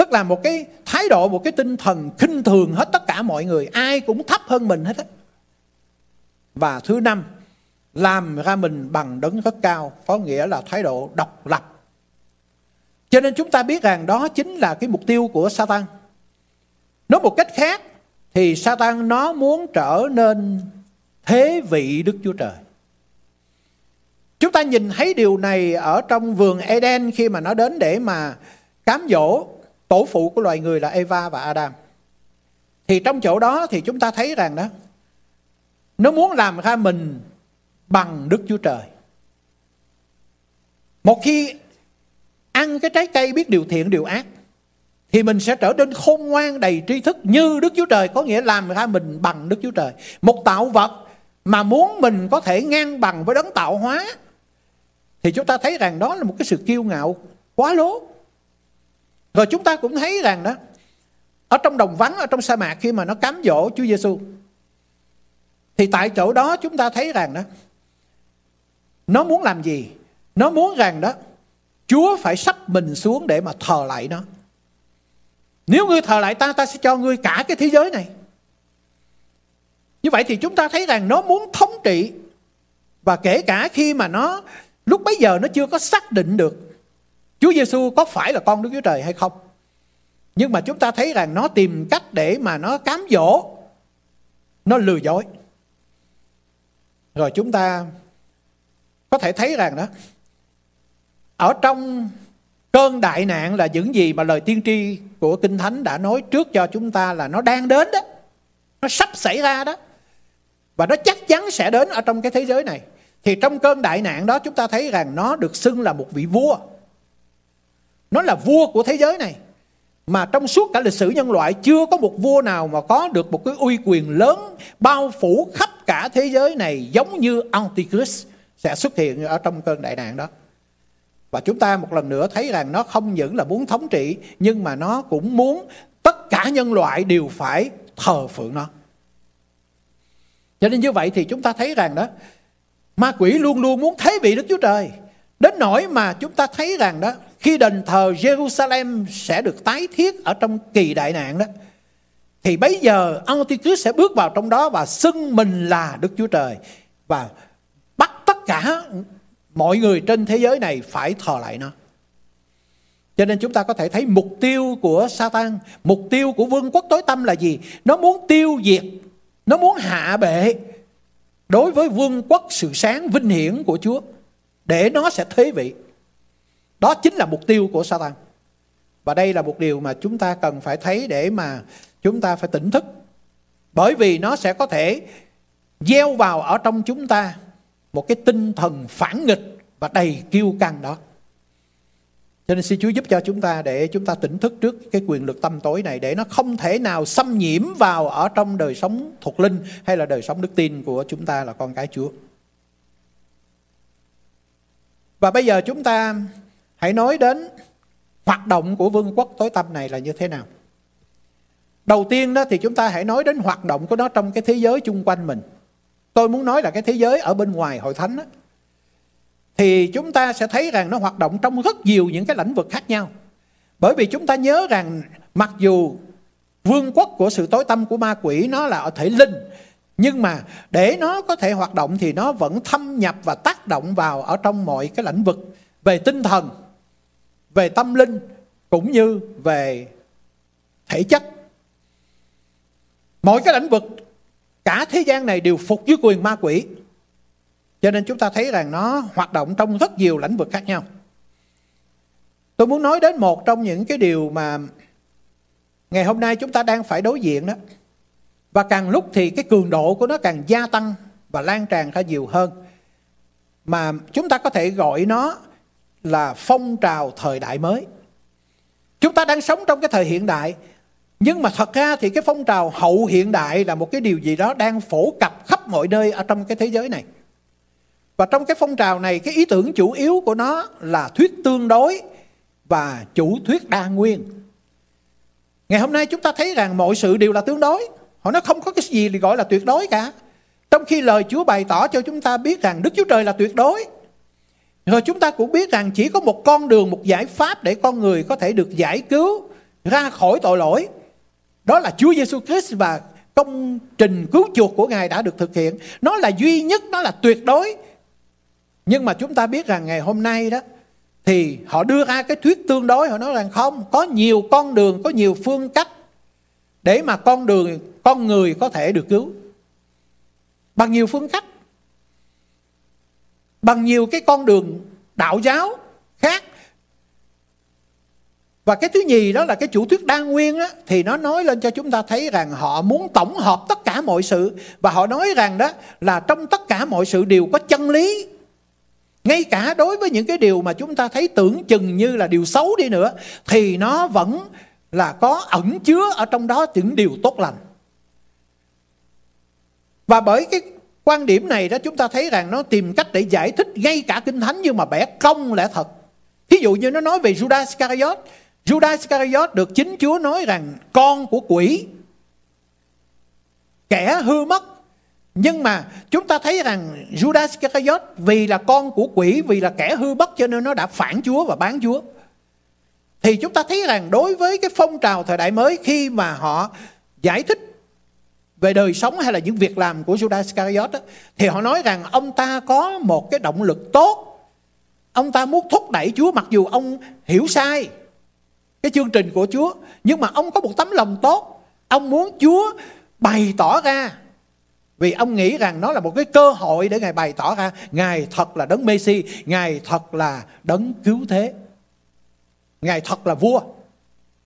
Tức là một cái thái độ, một cái tinh thần khinh thường hết tất cả mọi người. Ai cũng thấp hơn mình hết á. Và thứ năm, làm ra mình bằng đấng rất cao. Có nghĩa là thái độ độc lập cho nên chúng ta biết rằng đó chính là cái mục tiêu của Satan. Nói một cách khác thì Satan nó muốn trở nên thế vị Đức Chúa Trời. Chúng ta nhìn thấy điều này ở trong vườn Eden khi mà nó đến để mà cám dỗ tổ phụ của loài người là Eva và Adam. Thì trong chỗ đó thì chúng ta thấy rằng đó, nó muốn làm ra mình bằng Đức Chúa Trời. Một khi ăn cái trái cây biết điều thiện, điều ác, thì mình sẽ trở nên khôn ngoan đầy tri thức như Đức Chúa Trời, có nghĩa làm ra mình bằng Đức Chúa Trời. Một tạo vật mà muốn mình có thể ngang bằng với đấng tạo hóa, thì chúng ta thấy rằng đó là một cái sự kiêu ngạo, quá lố. Rồi chúng ta cũng thấy rằng đó, ở trong đồng vắng, ở trong sa mạc khi mà nó cám dỗ Chúa Giêsu thì tại chỗ đó chúng ta thấy rằng đó, nó muốn làm gì? Nó muốn rằng đó, Chúa phải sắp mình xuống để mà thờ lại nó. Nếu ngươi thờ lại ta, ta sẽ cho ngươi cả cái thế giới này. Như vậy thì chúng ta thấy rằng nó muốn thống trị và kể cả khi mà nó lúc bấy giờ nó chưa có xác định được Chúa Giêsu có phải là con Đức Chúa Trời hay không. Nhưng mà chúng ta thấy rằng nó tìm cách để mà nó cám dỗ, nó lừa dối. Rồi chúng ta có thể thấy rằng đó, ở trong cơn đại nạn là những gì mà lời tiên tri của Kinh Thánh đã nói trước cho chúng ta là nó đang đến đó. Nó sắp xảy ra đó. Và nó chắc chắn sẽ đến ở trong cái thế giới này. Thì trong cơn đại nạn đó chúng ta thấy rằng nó được xưng là một vị vua. Nó là vua của thế giới này. Mà trong suốt cả lịch sử nhân loại, chưa có một vua nào mà có được một cái uy quyền lớn, bao phủ khắp cả thế giới này giống như Antichrist sẽ xuất hiện ở trong cơn đại nạn đó. Và chúng ta một lần nữa thấy rằng nó không những là muốn thống trị, nhưng mà nó cũng muốn tất cả nhân loại đều phải thờ phượng nó. Cho nên như vậy thì chúng ta thấy rằng đó, ma quỷ luôn luôn muốn thế vị Đức Chúa Trời. Đến nỗi mà chúng ta thấy rằng đó khi đền thờ Jerusalem sẽ được tái thiết ở trong kỳ đại nạn đó thì bây giờ Antichrist sẽ bước vào trong đó và xưng mình là Đức Chúa Trời và bắt tất cả mọi người trên thế giới này phải thờ lại nó. Cho nên chúng ta có thể thấy mục tiêu của Satan, mục tiêu của vương quốc tối tâm là gì? Nó muốn tiêu diệt, nó muốn hạ bệ đối với vương quốc sự sáng vinh hiển của Chúa để nó sẽ thế vị. Đó chính là mục tiêu của Satan. Và đây là một điều mà chúng ta cần phải thấy để mà chúng ta phải tỉnh thức. Bởi vì nó sẽ có thể gieo vào ở trong chúng ta một cái tinh thần phản nghịch và đầy kiêu căng đó. Cho nên xin Chúa giúp cho chúng ta để chúng ta tỉnh thức trước cái quyền lực tâm tối này, để nó không thể nào xâm nhiễm vào ở trong đời sống thuộc linh hay là đời sống đức tin của chúng ta là con cái Chúa. Và bây giờ chúng ta hãy nói đến hoạt động của vương quốc tối tâm này là như thế nào. Đầu tiên đó thì chúng ta hãy nói đến hoạt động của nó trong cái thế giới chung quanh mình. Tôi muốn nói là cái thế giới ở bên ngoài hội thánh đó, thì chúng ta sẽ thấy rằng nó hoạt động trong rất nhiều những cái lĩnh vực khác nhau. Bởi vì chúng ta nhớ rằng mặc dù vương quốc của sự tối tâm của ma quỷ nó là ở thể linh nhưng mà để nó có thể hoạt động thì nó vẫn thâm nhập và tác động vào ở trong mọi cái lĩnh vực về tinh thần, về tâm linh cũng như về thể chất. Mọi cái lĩnh vực, cả thế gian này đều phục dưới quyền ma quỷ. Cho nên chúng ta thấy rằng nó hoạt động trong rất nhiều lĩnh vực khác nhau. Tôi muốn nói đến một trong những cái điều mà ngày hôm nay chúng ta đang phải đối diện đó. Và càng lúc thì cái cường độ của nó càng gia tăng và lan tràn ra nhiều hơn. Mà chúng ta có thể gọi nó là phong trào thời đại mới. Chúng ta đang sống trong cái thời hiện đại, nhưng mà thật ra thì cái phong trào hậu hiện đại là một cái điều gì đó đang phổ cập khắp mọi nơi ở trong cái thế giới này. Và trong cái phong trào này, cái ý tưởng chủ yếu của nó là thuyết tương đối và chủ thuyết đa nguyên. Ngày hôm nay chúng ta thấy rằng mọi sự đều là tương đối. Họ nói không có cái gì gọi là tuyệt đối cả. Trong khi lời Chúa bày tỏ cho chúng ta biết rằng Đức Chúa Trời là tuyệt đối. Rồi chúng ta cũng biết rằng chỉ có một con đường, một giải pháp để con người có thể được giải cứu ra khỏi tội lỗi. Đó là Chúa Giêsu Christ và công trình cứu chuộc của Ngài đã được thực hiện. Nó là duy nhất, nó là tuyệt đối. Nhưng mà chúng ta biết rằng ngày hôm nay đó thì họ đưa ra cái thuyết tương đối họ nói rằng không có nhiều con đường có nhiều phương cách để mà con đường con người có thể được cứu bằng nhiều phương cách bằng nhiều cái con đường đạo giáo khác. Và cái thứ nhì đó là cái chủ thuyết đa nguyên á, thì nó nói lên cho chúng ta thấy rằng họ muốn tổng hợp tất cả mọi sự. Và họ nói rằng đó là trong tất cả mọi sự đều có chân lý. Ngay cả đối với những cái điều mà chúng ta thấy tưởng chừng như là điều xấu đi nữa thì nó vẫn là có ẩn chứa ở trong đó những điều tốt lành. Và bởi cái quan điểm này đó, chúng ta thấy rằng nó tìm cách để giải thích ngay cả kinh thánh nhưng mà bẻ cong lẽ thật. Thí dụ như nó nói về Judas Iscariot. Judas Iscariot được chính Chúa nói rằng con của quỷ, kẻ hư mất. Nhưng mà chúng ta thấy rằng Judas Iscariot vì là con của quỷ, vì là kẻ hư bất cho nên nó đã phản Chúa và bán Chúa. Thì chúng ta thấy rằng đối với cái phong trào thời đại mới khi mà họ giải thích về đời sống hay là những việc làm của Judas Iscariot đó, thì họ nói rằng ông ta có một cái động lực tốt. Ông ta muốn thúc đẩy Chúa mặc dù ông hiểu sai cái chương trình của Chúa nhưng mà ông có một tấm lòng tốt. Ông muốn Chúa bày tỏ ra vì ông nghĩ rằng nó là một cái cơ hội để Ngài bày tỏ ra Ngài thật là đấng Messi Ngài thật là đấng cứu thế Ngài thật là vua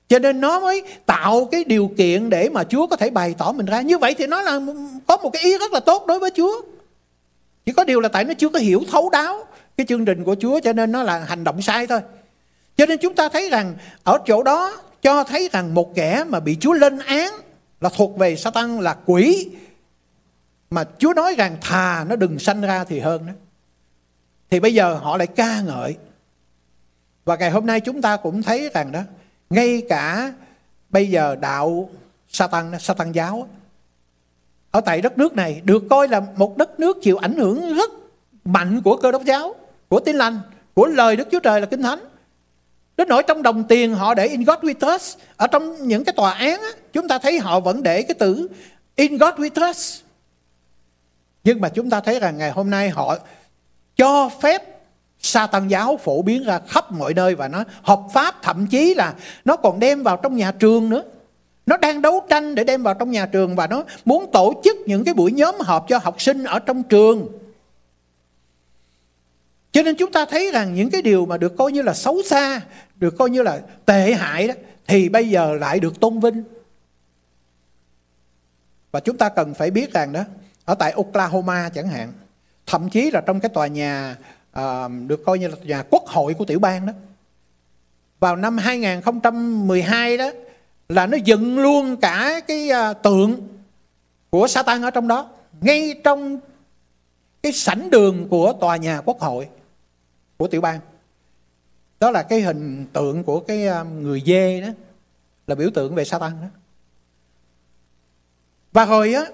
cho nên nó mới tạo cái điều kiện để mà Chúa có thể bày tỏ mình ra. Như vậy thì nó là có một cái ý rất là tốt đối với Chúa. Chỉ có điều là tại nó chưa có hiểu thấu đáo cái chương trình của Chúa, cho nên nó là hành động sai thôi. Cho nên chúng ta thấy rằng ở chỗ đó cho thấy rằng một kẻ mà bị Chúa lên án là thuộc về Satan là quỷ mà Chúa nói rằng thà nó đừng sanh ra thì hơn đó. Thì bây giờ họ lại ca ngợi. Và ngày hôm nay chúng ta cũng thấy rằng đó ngay cả bây giờ đạo Satan, Satan giáo ở tại đất nước này được coi là một đất nước chịu ảnh hưởng rất mạnh của cơ đốc giáo, của tin lành, của lời Đức Chúa Trời là Kinh Thánh. Đến nỗi trong đồng tiền họ để in God with us. Ở trong những cái tòa án á, chúng ta thấy họ vẫn để cái từ in God with us. Nhưng mà chúng ta thấy rằng ngày hôm nay họ cho phép sa tăng giáo phổ biến ra khắp mọi nơi và nó hợp pháp, thậm chí là nó còn đem vào trong nhà trường nữa. Nó đang đấu tranh để đem vào trong nhà trường và nó muốn tổ chức những cái buổi nhóm họp cho học sinh ở trong trường. Cho nên chúng ta thấy rằng những cái điều mà được coi như là xấu xa, được coi như là tệ hại đó, thì bây giờ lại được tôn vinh. Và chúng ta cần phải biết rằng đó, ở tại Oklahoma chẳng hạn, thậm chí là trong cái tòa nhà à, được coi như là nhà quốc hội của tiểu bang đó. Vào năm 2012 đó là nó dựng luôn cả cái à, tượng của Satan ở trong đó ngay trong cái sảnh đường của tòa nhà quốc hội của tiểu bang. Đó là cái hình tượng của cái à, người dê đó là biểu tượng về Satan đó. Và rồi á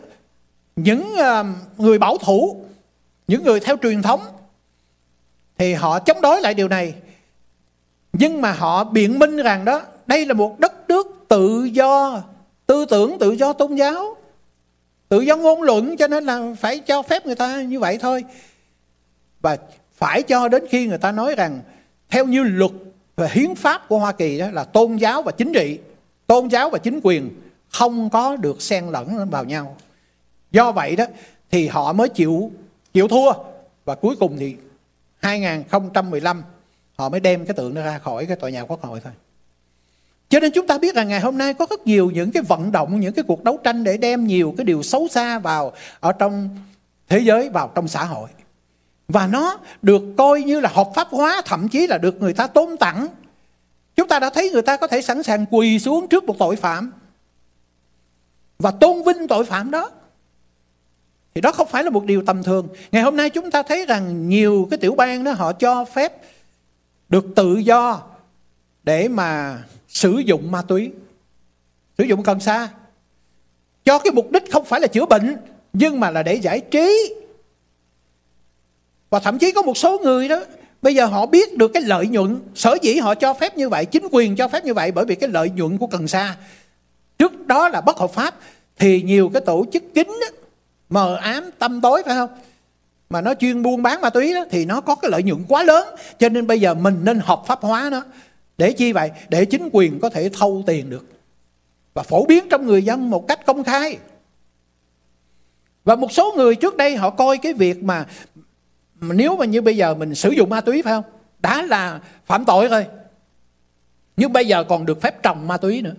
những à, người bảo thủ những người theo truyền thống thì họ chống đối lại điều này. Nhưng mà họ biện minh rằng đó, đây là một đất nước tự do, tư tưởng tự do tôn giáo. Tự do ngôn luận, cho nên là phải cho phép người ta như vậy thôi. Và phải cho đến khi người ta nói rằng, theo như luật và hiến pháp của Hoa Kỳ đó, là tôn giáo và chính trị, tôn giáo và chính quyền không có được xen lẫn vào nhau. Do vậy đó, thì họ mới chịu chịu thua. Và cuối cùng thì 2015 họ mới đem cái tượng đó ra khỏi cái tòa nhà quốc hội thôi. Cho nên chúng ta biết rằng ngày hôm nay có rất nhiều những cái vận động, những cái cuộc đấu tranh để đem nhiều cái điều xấu xa vào ở trong thế giới, vào trong xã hội. Và nó được coi như là hợp pháp hóa, thậm chí là được người ta tôn tặng. Chúng ta đã thấy người ta có thể sẵn sàng quỳ xuống trước một tội phạm và tôn vinh tội phạm đó. Thì đó không phải là một điều tầm thường. Ngày hôm nay chúng ta thấy rằng nhiều cái tiểu bang đó họ cho phép được tự do để mà sử dụng ma túy, sử dụng cần sa. Cho cái mục đích không phải là chữa bệnh, nhưng mà là để giải trí. Và thậm chí có một số người đó, bây giờ họ biết được cái lợi nhuận, sở dĩ họ cho phép như vậy, chính quyền cho phép như vậy bởi vì cái lợi nhuận của cần sa. Trước đó là bất hợp pháp, thì nhiều cái tổ chức kín đó, mờ ám tâm tối phải không? Mà nó chuyên buôn bán ma túy đó, thì nó có cái lợi nhuận quá lớn. Cho nên bây giờ mình nên hợp pháp hóa nó. Để chi vậy? Để chính quyền có thể thâu tiền được. Và phổ biến trong người dân một cách công khai. Và một số người trước đây họ coi cái việc mà nếu mà như bây giờ mình sử dụng ma túy phải không? Đã là phạm tội rồi. Nhưng bây giờ còn được phép trồng ma túy nữa.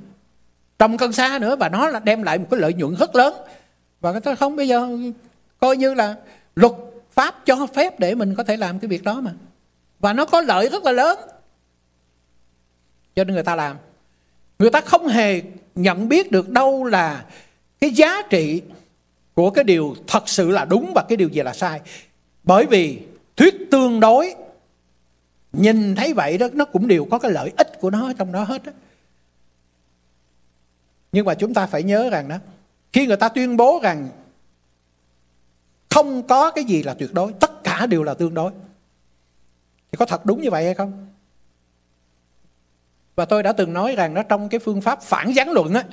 Trồng cần sa nữa và nó là đem lại một cái lợi nhuận rất lớn và người ta không, bây giờ coi như là luật pháp cho phép để mình có thể làm cái việc đó mà. Và nó có lợi rất là lớn. Cho nên người ta làm. Người ta không hề nhận biết được đâu là cái giá trị của cái điều thật sự là đúng và cái điều gì là sai. Bởi vì thuyết tương đối, nhìn thấy vậy đó, nó cũng đều có cái lợi ích của nó trong đó hết á. Nhưng mà chúng ta phải nhớ rằng đó khi người ta tuyên bố rằng không có cái gì là tuyệt đối, tất cả đều là tương đối, thì có thật đúng như vậy hay không? Và tôi đã từng nói rằng nó trong cái phương pháp phản gián luận á,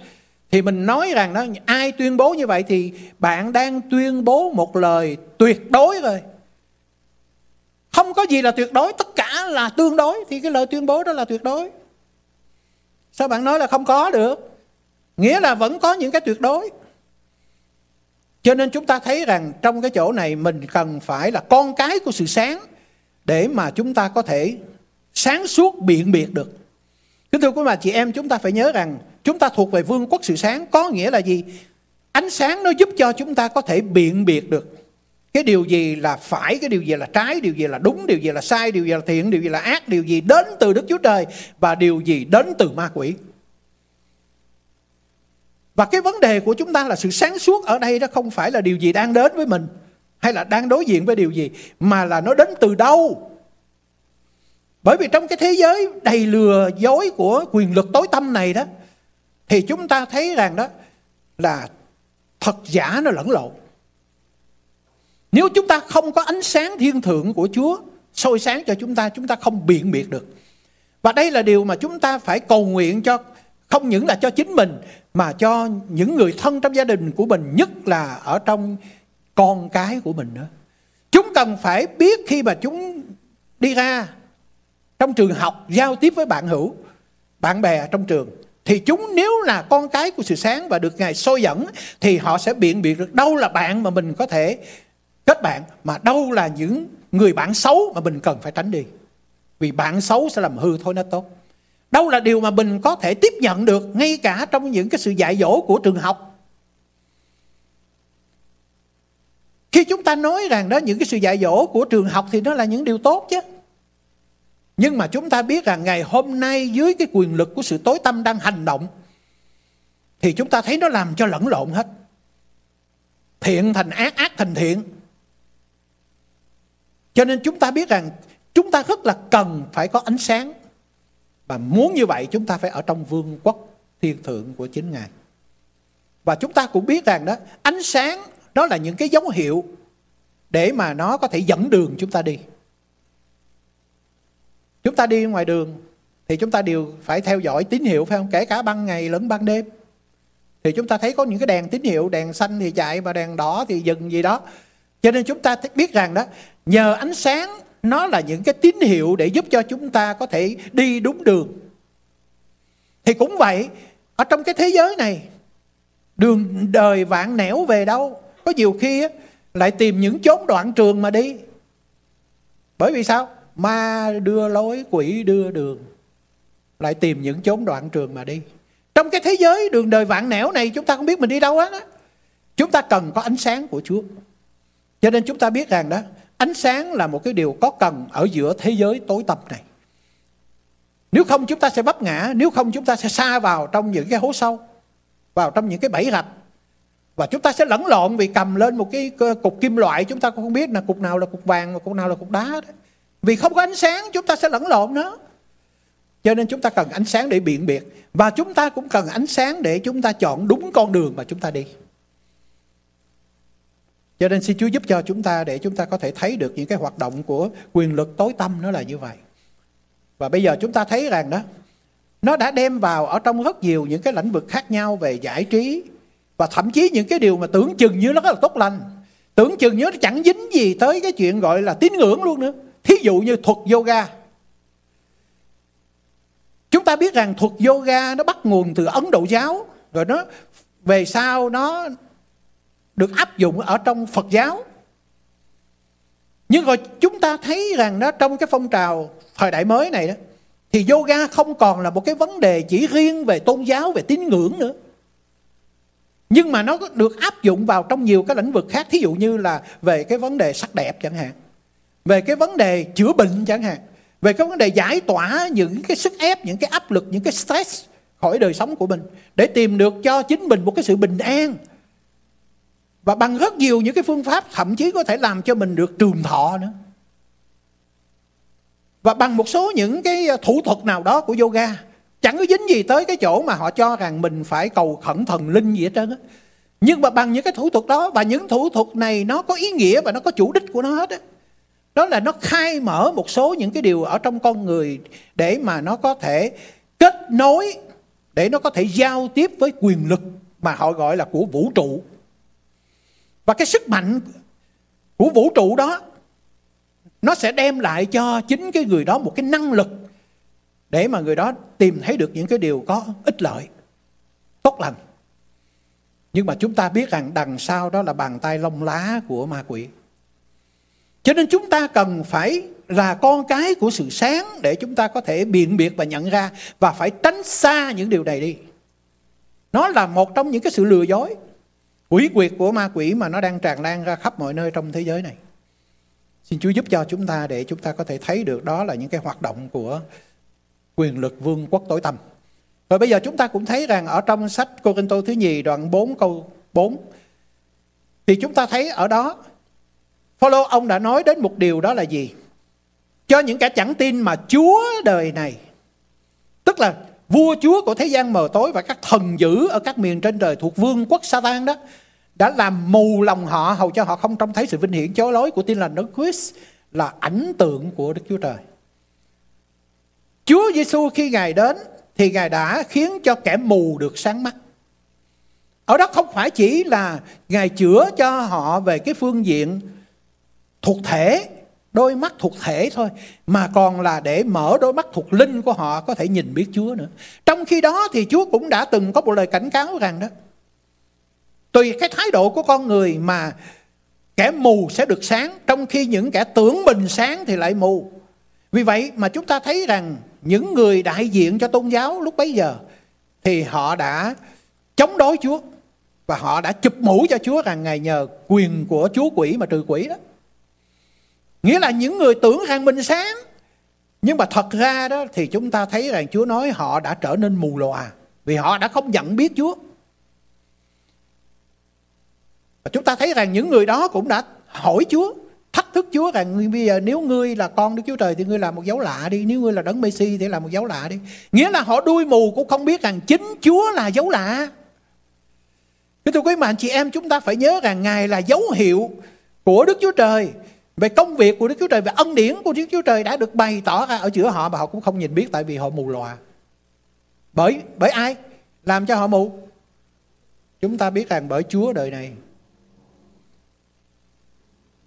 thì mình nói rằng đó, ai tuyên bố như vậy thì bạn đang tuyên bố một lời tuyệt đối rồi. Không có gì là tuyệt đối, tất cả là tương đối, thì cái lời tuyên bố đó là tuyệt đối. Sao bạn nói là không có được? Nghĩa là vẫn có những cái tuyệt đối cho nên chúng ta thấy rằng trong cái chỗ này mình cần phải là con cái của sự sáng để mà chúng ta có thể sáng suốt biện biệt được. Kính thưa quý bà, chị em, chúng ta phải nhớ rằng chúng ta thuộc về vương quốc sự sáng, có nghĩa là gì? Ánh sáng nó giúp cho chúng ta có thể biện biệt được. Cái điều gì là phải, cái điều gì là trái, điều gì là đúng, điều gì là sai, điều gì là thiện, điều gì là ác, điều gì đến từ đức chúa trời và điều gì đến từ ma quỷ và cái vấn đề của chúng ta là sự sáng suốt ở đây đó không phải là điều gì đang đến với mình hay là đang đối diện với điều gì mà là nó đến từ đâu bởi vì trong cái thế giới đầy lừa dối của quyền lực tối tâm này đó thì chúng ta thấy rằng đó là thật giả nó lẫn lộn nếu chúng ta không có ánh sáng thiên thượng của Chúa soi sáng cho chúng ta, chúng ta không biện biệt được. Và đây là điều mà chúng ta phải cầu nguyện cho không những là cho chính mình mà cho những người thân trong gia đình của mình, nhất là ở trong con cái của mình nữa. Chúng cần phải biết khi mà chúng đi ra trong trường học giao tiếp với bạn hữu, bạn bè trong trường thì chúng nếu là con cái của sự sáng và được Ngài soi dẫn thì họ sẽ biện biệt được đâu là bạn mà mình có thể kết bạn mà đâu là những người bạn xấu mà mình cần phải tránh đi vì bạn xấu sẽ làm hư thôi nó tốt đâu là điều mà mình có thể tiếp nhận được ngay cả trong những cái sự dạy dỗ của trường học. Khi chúng ta nói rằng đó, những cái sự dạy dỗ của trường học thì nó là những điều tốt chứ. Nhưng mà chúng ta biết rằng ngày hôm nay dưới cái quyền lực của sự tối tâm đang hành động, thì chúng ta thấy nó làm cho lẫn lộn hết. Thiện thành ác ác thành thiện. Cho nên chúng ta biết rằng chúng ta rất là cần phải có ánh sáng. Và muốn như vậy chúng ta phải ở trong vương quốc thiên thượng của chính Ngài. Và chúng ta cũng biết rằng đó ánh sáng đó là những cái dấu hiệu để mà nó có thể dẫn đường chúng ta đi. Chúng ta đi ngoài đường thì chúng ta đều phải theo dõi tín hiệu phải không? Kể cả ban ngày lẫn ban đêm. Thì chúng ta thấy có những cái đèn tín hiệu, đèn xanh thì chạy và đèn đỏ thì dừng gì đó. Cho nên chúng ta biết rằng đó nhờ ánh sáng nó là những cái tín hiệu để giúp cho chúng ta có thể đi đúng đường. Thì cũng vậy, ở trong cái thế giới này, đường đời vạn nẻo về đâu, có nhiều khi lại tìm những chốn đoạn trường mà đi. Bởi vì sao? Ma đưa lối, quỷ đưa đường, lại tìm những chốn đoạn trường mà đi. Trong cái thế giới đường đời vạn nẻo này, chúng ta không biết mình đi đâu hết á. Chúng ta cần có ánh sáng của chúa. Cho nên chúng ta biết rằng đó Ánh sáng là một cái điều có cần ở giữa thế giới tối tăm này. Nếu không chúng ta sẽ vấp ngã, nếu không chúng ta sẽ xa vào trong những cái hố sâu, vào trong những cái bẫy rạch. Và chúng ta sẽ lẫn lộn vì cầm lên một cái cục kim loại chúng ta cũng không biết là cục nào là cục vàng và cục nào là cục đá. Đó. Vì không có ánh sáng chúng ta sẽ lẫn lộn nó. Cho nên chúng ta cần ánh sáng để biện biệt. Và chúng ta cũng cần ánh sáng để chúng ta chọn đúng con đường mà chúng ta đi. Cho nên xin Chúa giúp cho chúng ta để chúng ta có thể thấy được những cái hoạt động của quyền lực tối tâm nó là như vậy. Và bây giờ chúng ta thấy rằng đó, nó đã đem vào ở trong rất nhiều những cái lĩnh vực khác nhau về giải trí và thậm chí những cái điều mà tưởng chừng như nó rất là tốt lành. Tưởng chừng như nó chẳng dính gì tới cái chuyện gọi là tín ngưỡng luôn nữa. Thí dụ như thuật yoga. Chúng ta biết rằng thuật yoga nó bắt nguồn từ Ấn Độ giáo rồi nó về sau nó được áp dụng ở trong Phật giáo. Nhưng rồi chúng ta thấy rằng đó trong cái phong trào thời đại mới này đó thì yoga không còn là một cái vấn đề chỉ riêng về tôn giáo, về tín ngưỡng nữa. Nhưng mà nó được áp dụng vào trong nhiều cái lĩnh vực khác, thí dụ như là về cái vấn đề sắc đẹp chẳng hạn, về cái vấn đề chữa bệnh chẳng hạn, về cái vấn đề giải tỏa những cái sức ép, những cái áp lực, những cái stress khỏi đời sống của mình để tìm được cho chính mình một cái sự bình an, và bằng rất nhiều những cái phương pháp, thậm chí có thể làm cho mình được trường thọ nữa. và bằng một số những cái à, thủ thuật nào đó của yoga, chẳng có dính gì tới cái chỗ mà họ cho rằng mình phải cầu khẩn thần linh gì hết trơn á. Nhưng mà bằng những cái thủ thuật đó, và những thủ thuật này nó có ý nghĩa và nó có chủ đích của nó hết á. Đó là nó khai mở một số những cái điều ở trong con người để mà nó có thể kết nối, để nó có thể giao tiếp với quyền lực mà họ gọi là của vũ trụ và cái sức mạnh của vũ trụ đó nó sẽ đem lại cho chính cái người đó một cái năng lực để mà người đó tìm thấy được những cái điều có ích lợi tốt lành. Nhưng mà chúng ta biết rằng đằng sau đó là bàn tay lông lá của ma quỷ. Cho nên chúng ta cần phải là con cái của sự sáng để chúng ta có thể biện biệt và nhận ra và phải tránh xa những điều này đi. Nó là một trong những cái sự lừa dối, quỷ quyệt của ma quỷ mà nó đang tràn lan ra khắp mọi nơi trong thế giới này. Xin Chúa giúp cho chúng ta để chúng ta có thể thấy được đó là những cái hoạt động của quyền lực vương quốc tối tăm. Rồi bây giờ chúng ta cũng thấy rằng ở trong sách Cô Kinh Tô thứ nhì đoạn 4 câu 4 thì chúng ta thấy ở đó, Phaolô, ông đã nói đến một điều đó là gì? Cho những kẻ chẳng tin mà Chúa đời này, tức là vua chúa của thế gian mờ tối và các thần dữ ở các miền trên trời thuộc vương quốc Satan đó đã làm mù lòng họ hầu cho họ không trông thấy sự vinh hiển chối lối của tin lành đấng Christ là ảnh tượng của Đức Chúa Trời. Chúa Giêsu khi Ngài đến thì Ngài đã khiến cho kẻ mù được sáng mắt. Ở đó không phải chỉ là Ngài chữa cho họ về cái phương diện thuộc thể, đôi mắt thuộc thể thôi, mà còn là để mở đôi mắt thuộc linh của họ có thể nhìn biết Chúa nữa. Trong khi đó thì Chúa cũng đã từng có một lời cảnh cáo rằng đó, tùy cái thái độ của con người mà kẻ mù sẽ được sáng, trong khi những kẻ tưởng mình sáng thì lại mù. Vì vậy mà chúng ta thấy rằng những người đại diện cho tôn giáo lúc bấy giờ thì họ đã chống đối Chúa và họ đã chụp mũ cho Chúa rằng Ngài nhờ quyền của Chúa quỷ mà trừ quỷ đó. Nghĩa là những người tưởng rằng mình sáng nhưng mà thật ra đó thì chúng ta thấy rằng Chúa nói họ đã trở nên mù lòa vì họ đã không nhận biết Chúa. Và chúng ta thấy rằng những người đó cũng đã hỏi Chúa thách thức Chúa rằng bây giờ nếu ngươi là con Đức Chúa Trời thì ngươi làm một dấu lạ đi, nếu ngươi là đấng Messi thì làm một dấu lạ đi. Nghĩa là họ đuôi mù cũng không biết rằng chính Chúa là dấu lạ. Kính thưa quý bạn chị em chúng ta phải nhớ rằng Ngài là dấu hiệu của Đức Chúa Trời về công việc của Đức Chúa Trời, về ân điển của Đức Chúa Trời đã được bày tỏ ra ở giữa họ mà họ cũng không nhìn biết tại vì họ mù lòa. Bởi bởi ai làm cho họ mù? Chúng ta biết rằng bởi Chúa đời này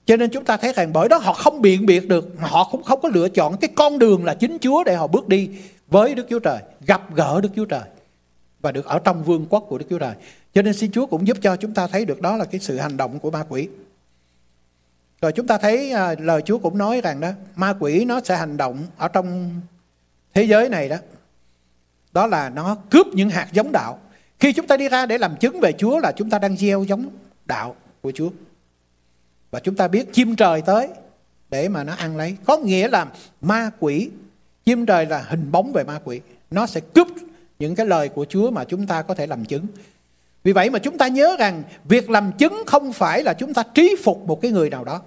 cho nên chúng ta thấy rằng bởi đó họ không biện biệt được, mà họ cũng không có lựa chọn cái con đường là chính Chúa để họ bước đi với Đức Chúa Trời, gặp gỡ Đức Chúa Trời và được ở trong vương quốc của Đức Chúa Trời. Cho nên xin Chúa cũng giúp cho chúng ta thấy được đó là cái sự hành động của ma quỷ. Rồi chúng ta thấy à, lời Chúa cũng nói rằng đó, ma quỷ nó sẽ hành động ở trong thế giới này đó. Đó là nó cướp những hạt giống đạo. Khi chúng ta đi ra để làm chứng về Chúa là chúng ta đang gieo giống đạo của Chúa. Và chúng ta biết chim trời tới để mà nó ăn lấy. Có nghĩa là ma quỷ, chim trời là hình bóng về ma quỷ. Nó sẽ cướp những cái lời của Chúa mà chúng ta có thể làm chứng. Vì vậy mà chúng ta nhớ rằng việc làm chứng không phải là chúng ta trí phục một cái người nào đó.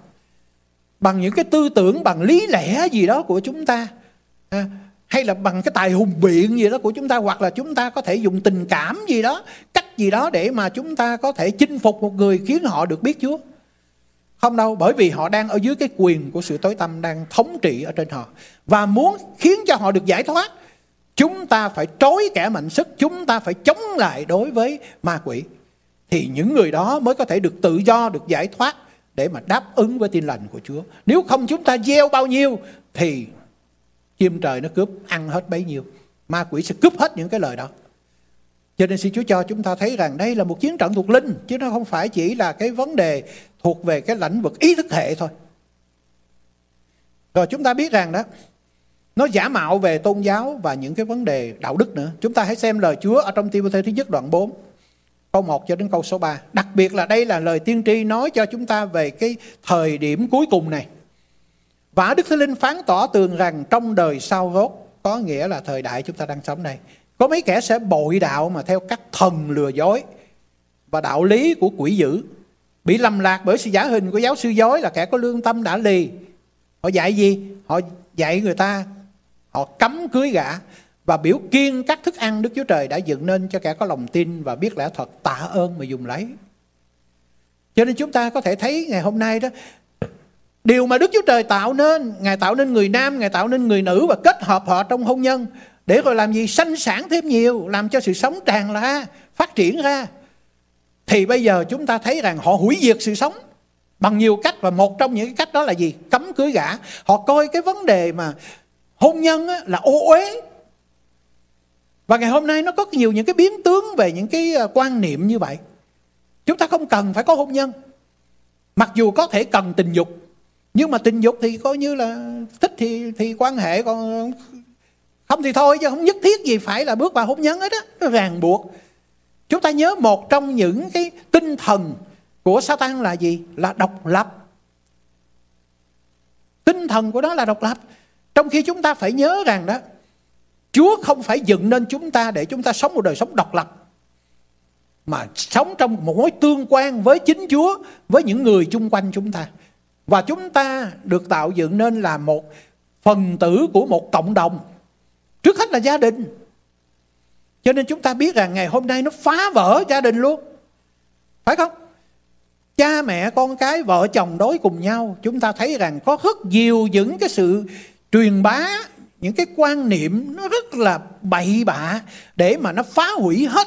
Bằng những cái tư tưởng, bằng lý lẽ gì đó của chúng ta. À, hay là bằng cái tài hùng biện gì đó của chúng ta hoặc là chúng ta có thể dùng tình cảm gì đó cách gì đó để mà chúng ta có thể chinh phục một người khiến họ được biết Chúa không đâu, bởi vì họ đang ở dưới cái quyền của sự tối tâm đang thống trị ở trên họ. Và muốn khiến cho họ được giải thoát, chúng ta phải trói kẻ mạnh sức, chúng ta phải chống lại đối với ma quỷ. Thì những người đó mới có thể được tự do, được giải thoát để mà đáp ứng với tin lành của Chúa. Nếu không chúng ta gieo bao nhiêu thì chim trời nó cướp ăn hết bấy nhiêu. Ma quỷ sẽ cướp hết những cái lời đó. Cho nên xin Chúa cho chúng ta thấy rằng đây là một chiến trận thuộc linh chứ nó không phải chỉ là cái vấn đề thuộc về cái lĩnh vực ý thức hệ thôi. Rồi chúng ta biết rằng đó, nó giả mạo về tôn giáo và những cái vấn đề đạo đức nữa. Chúng ta hãy xem lời Chúa ở trong Timothée thứ nhất đoạn 4 câu 1 cho đến câu số 3. Đặc biệt là đây là lời tiên tri nói cho chúng ta về cái thời điểm cuối cùng này. Và Đức Thánh Linh phán tỏ tường rằng trong đời sau rốt có nghĩa là thời đại chúng ta đang sống này. Có mấy kẻ sẽ bội đạo mà theo các thần lừa dối và đạo lý của quỷ dữ bị lầm lạc bởi sự giả hình của giáo sư dối là kẻ có lương tâm đã lì họ dạy gì họ dạy người ta họ cấm cưới gã và biểu kiên các thức ăn Đức Chúa Trời đã dựng nên cho kẻ có lòng tin và biết lẽ thật tạ ơn mà dùng lấy. Cho nên chúng ta có thể thấy ngày hôm nay đó Điều mà Đức Chúa Trời tạo nên Ngài tạo nên người nam, Ngài tạo nên người nữ Và kết hợp họ trong hôn nhân Để rồi làm gì? Sanh sản thêm nhiều Làm cho sự sống tràn ra, phát triển ra thì bây giờ chúng ta thấy rằng Họ hủy diệt sự sống Bằng nhiều cách Và một trong những cái cách đó là gì? Cấm cưới gã Họ coi cái vấn đề mà hôn nhân là ô uế và ngày hôm nay nó có nhiều những cái biến tướng về những cái ờ, quan niệm như vậy. Chúng ta không cần phải có hôn nhân. Mặc dù có thể cần tình dục. Nhưng mà tình dục thì coi như là thích thì thì quan hệ còn không thì thôi, chứ không nhất thiết gì phải là bước vào hôn nhân hết á. Nó ràng buộc. Chúng ta nhớ một trong những cái tinh thần của Satan là gì? Là độc lập. Tinh thần của nó là độc lập. Trong khi chúng ta phải nhớ rằng đó Chúa không phải dựng nên chúng ta để chúng ta sống một đời sống độc lập mà sống trong một mối tương quan với chính Chúa, với những người chung quanh chúng ta. Và chúng ta được tạo dựng nên là một phần tử của một cộng đồng. Trước hết là gia đình. Cho nên chúng ta biết rằng ngày hôm nay nó phá vỡ gia đình luôn. Phải không? Cha mẹ, con cái, vợ chồng đối cùng nhau, Chúng ta thấy rằng có rất nhiều những cái sự truyền bá, những cái quan niệm nó rất là bậy bạ để mà nó phá hủy hết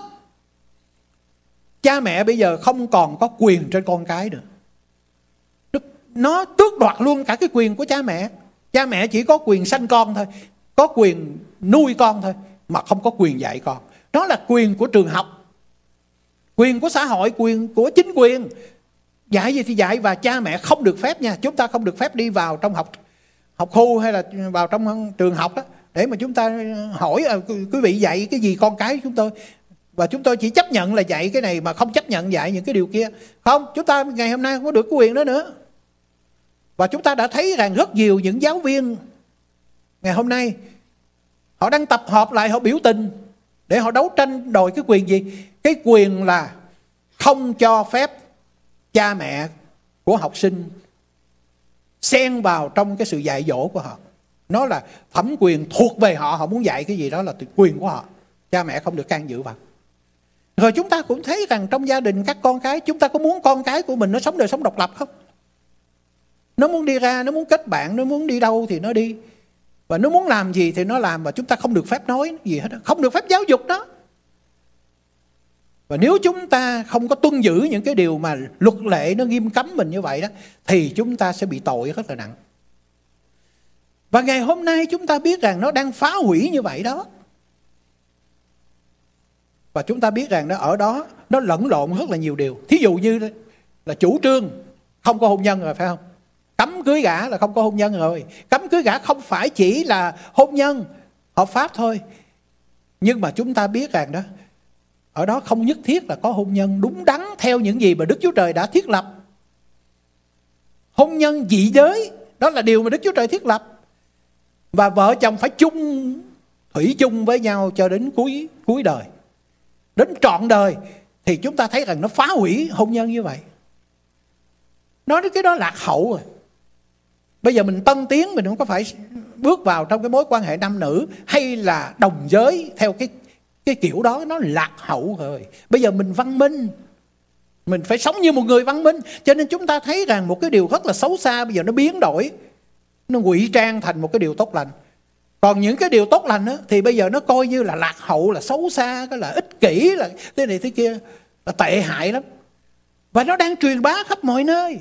cha mẹ bây giờ không còn có quyền trên con cái nữa nó tước đoạt luôn cả cái quyền của cha mẹ cha mẹ chỉ có quyền sanh con thôi, có quyền nuôi con thôi, mà không có quyền dạy con đó là quyền của trường học. Quyền của xã hội quyền của chính quyền. Dạy gì thì dạy và cha mẹ không được phép nha. Chúng ta không được phép đi vào trong học học khu hay là vào trong trường học đó. Để mà chúng ta hỏi à, quý vị dạy cái gì con cái chúng tôi? Và chúng tôi chỉ chấp nhận là dạy cái này mà không chấp nhận dạy những cái điều kia. Không chúng ta ngày hôm nay không có được cái quyền đó nữa. Và chúng ta đã thấy rằng rất nhiều những giáo viên ngày hôm nay họ đang tập hợp lại họ biểu tình để họ đấu tranh đòi cái quyền gì? Cái quyền là không cho phép cha mẹ của học sinh xen vào trong cái sự dạy dỗ của họ. Nó là thẩm quyền thuộc về họ họ muốn dạy cái gì đó là quyền của họ. Cha mẹ không được can dự vào. Rồi chúng ta cũng thấy rằng trong gia đình các con cái, chúng ta có muốn con cái của mình nó sống đời sống độc lập không? Nó muốn đi ra, nó muốn kết bạn, nó muốn đi đâu thì nó đi và nó muốn làm gì thì nó làm và chúng ta không được phép nói gì hết không được phép giáo dục đó và nếu chúng ta không có tuân giữ những cái điều mà luật lệ nó nghiêm cấm mình như vậy đó, thì chúng ta sẽ bị tội rất là nặng. Và ngày hôm nay chúng ta biết rằng nó đang phá hủy như vậy đó. Và chúng ta biết rằng nó ở đó nó lẫn lộn rất là nhiều điều. Thí dụ như là chủ trương không có hôn nhân rồi, phải không? Cấm cưới gả là không có hôn nhân rồi. Cấm cưới gả không phải chỉ là hôn nhân hợp pháp thôi. Nhưng mà chúng ta biết rằng đó ở đó không nhất thiết là có hôn nhân đúng đắn theo những gì mà Đức Chúa Trời đã thiết lập. Hôn nhân dị giới, đó là điều mà Đức Chúa Trời thiết lập. Và vợ chồng phải chung, thủy chung với nhau cho đến cuối cuối đời. Đến trọn đời thì chúng ta thấy rằng nó phá hủy hôn nhân như vậy. Nói đến cái đó lạc hậu rồi. Bây giờ mình tân tiến mình không có phải bước vào trong cái mối quan hệ nam nữ hay là đồng giới theo cái cái kiểu đó nó lạc hậu rồi. Bây giờ mình văn minh mình phải sống như một người văn minh. Cho nên chúng ta thấy rằng một cái điều rất là xấu xa bây giờ nó biến đổi nó ngụy trang thành một cái điều tốt lành. Còn những cái điều tốt lành đó, thì bây giờ nó coi như là lạc hậu là xấu xa cái là ích kỷ là thế này thế kia là tệ hại lắm. Và nó đang truyền bá khắp mọi nơi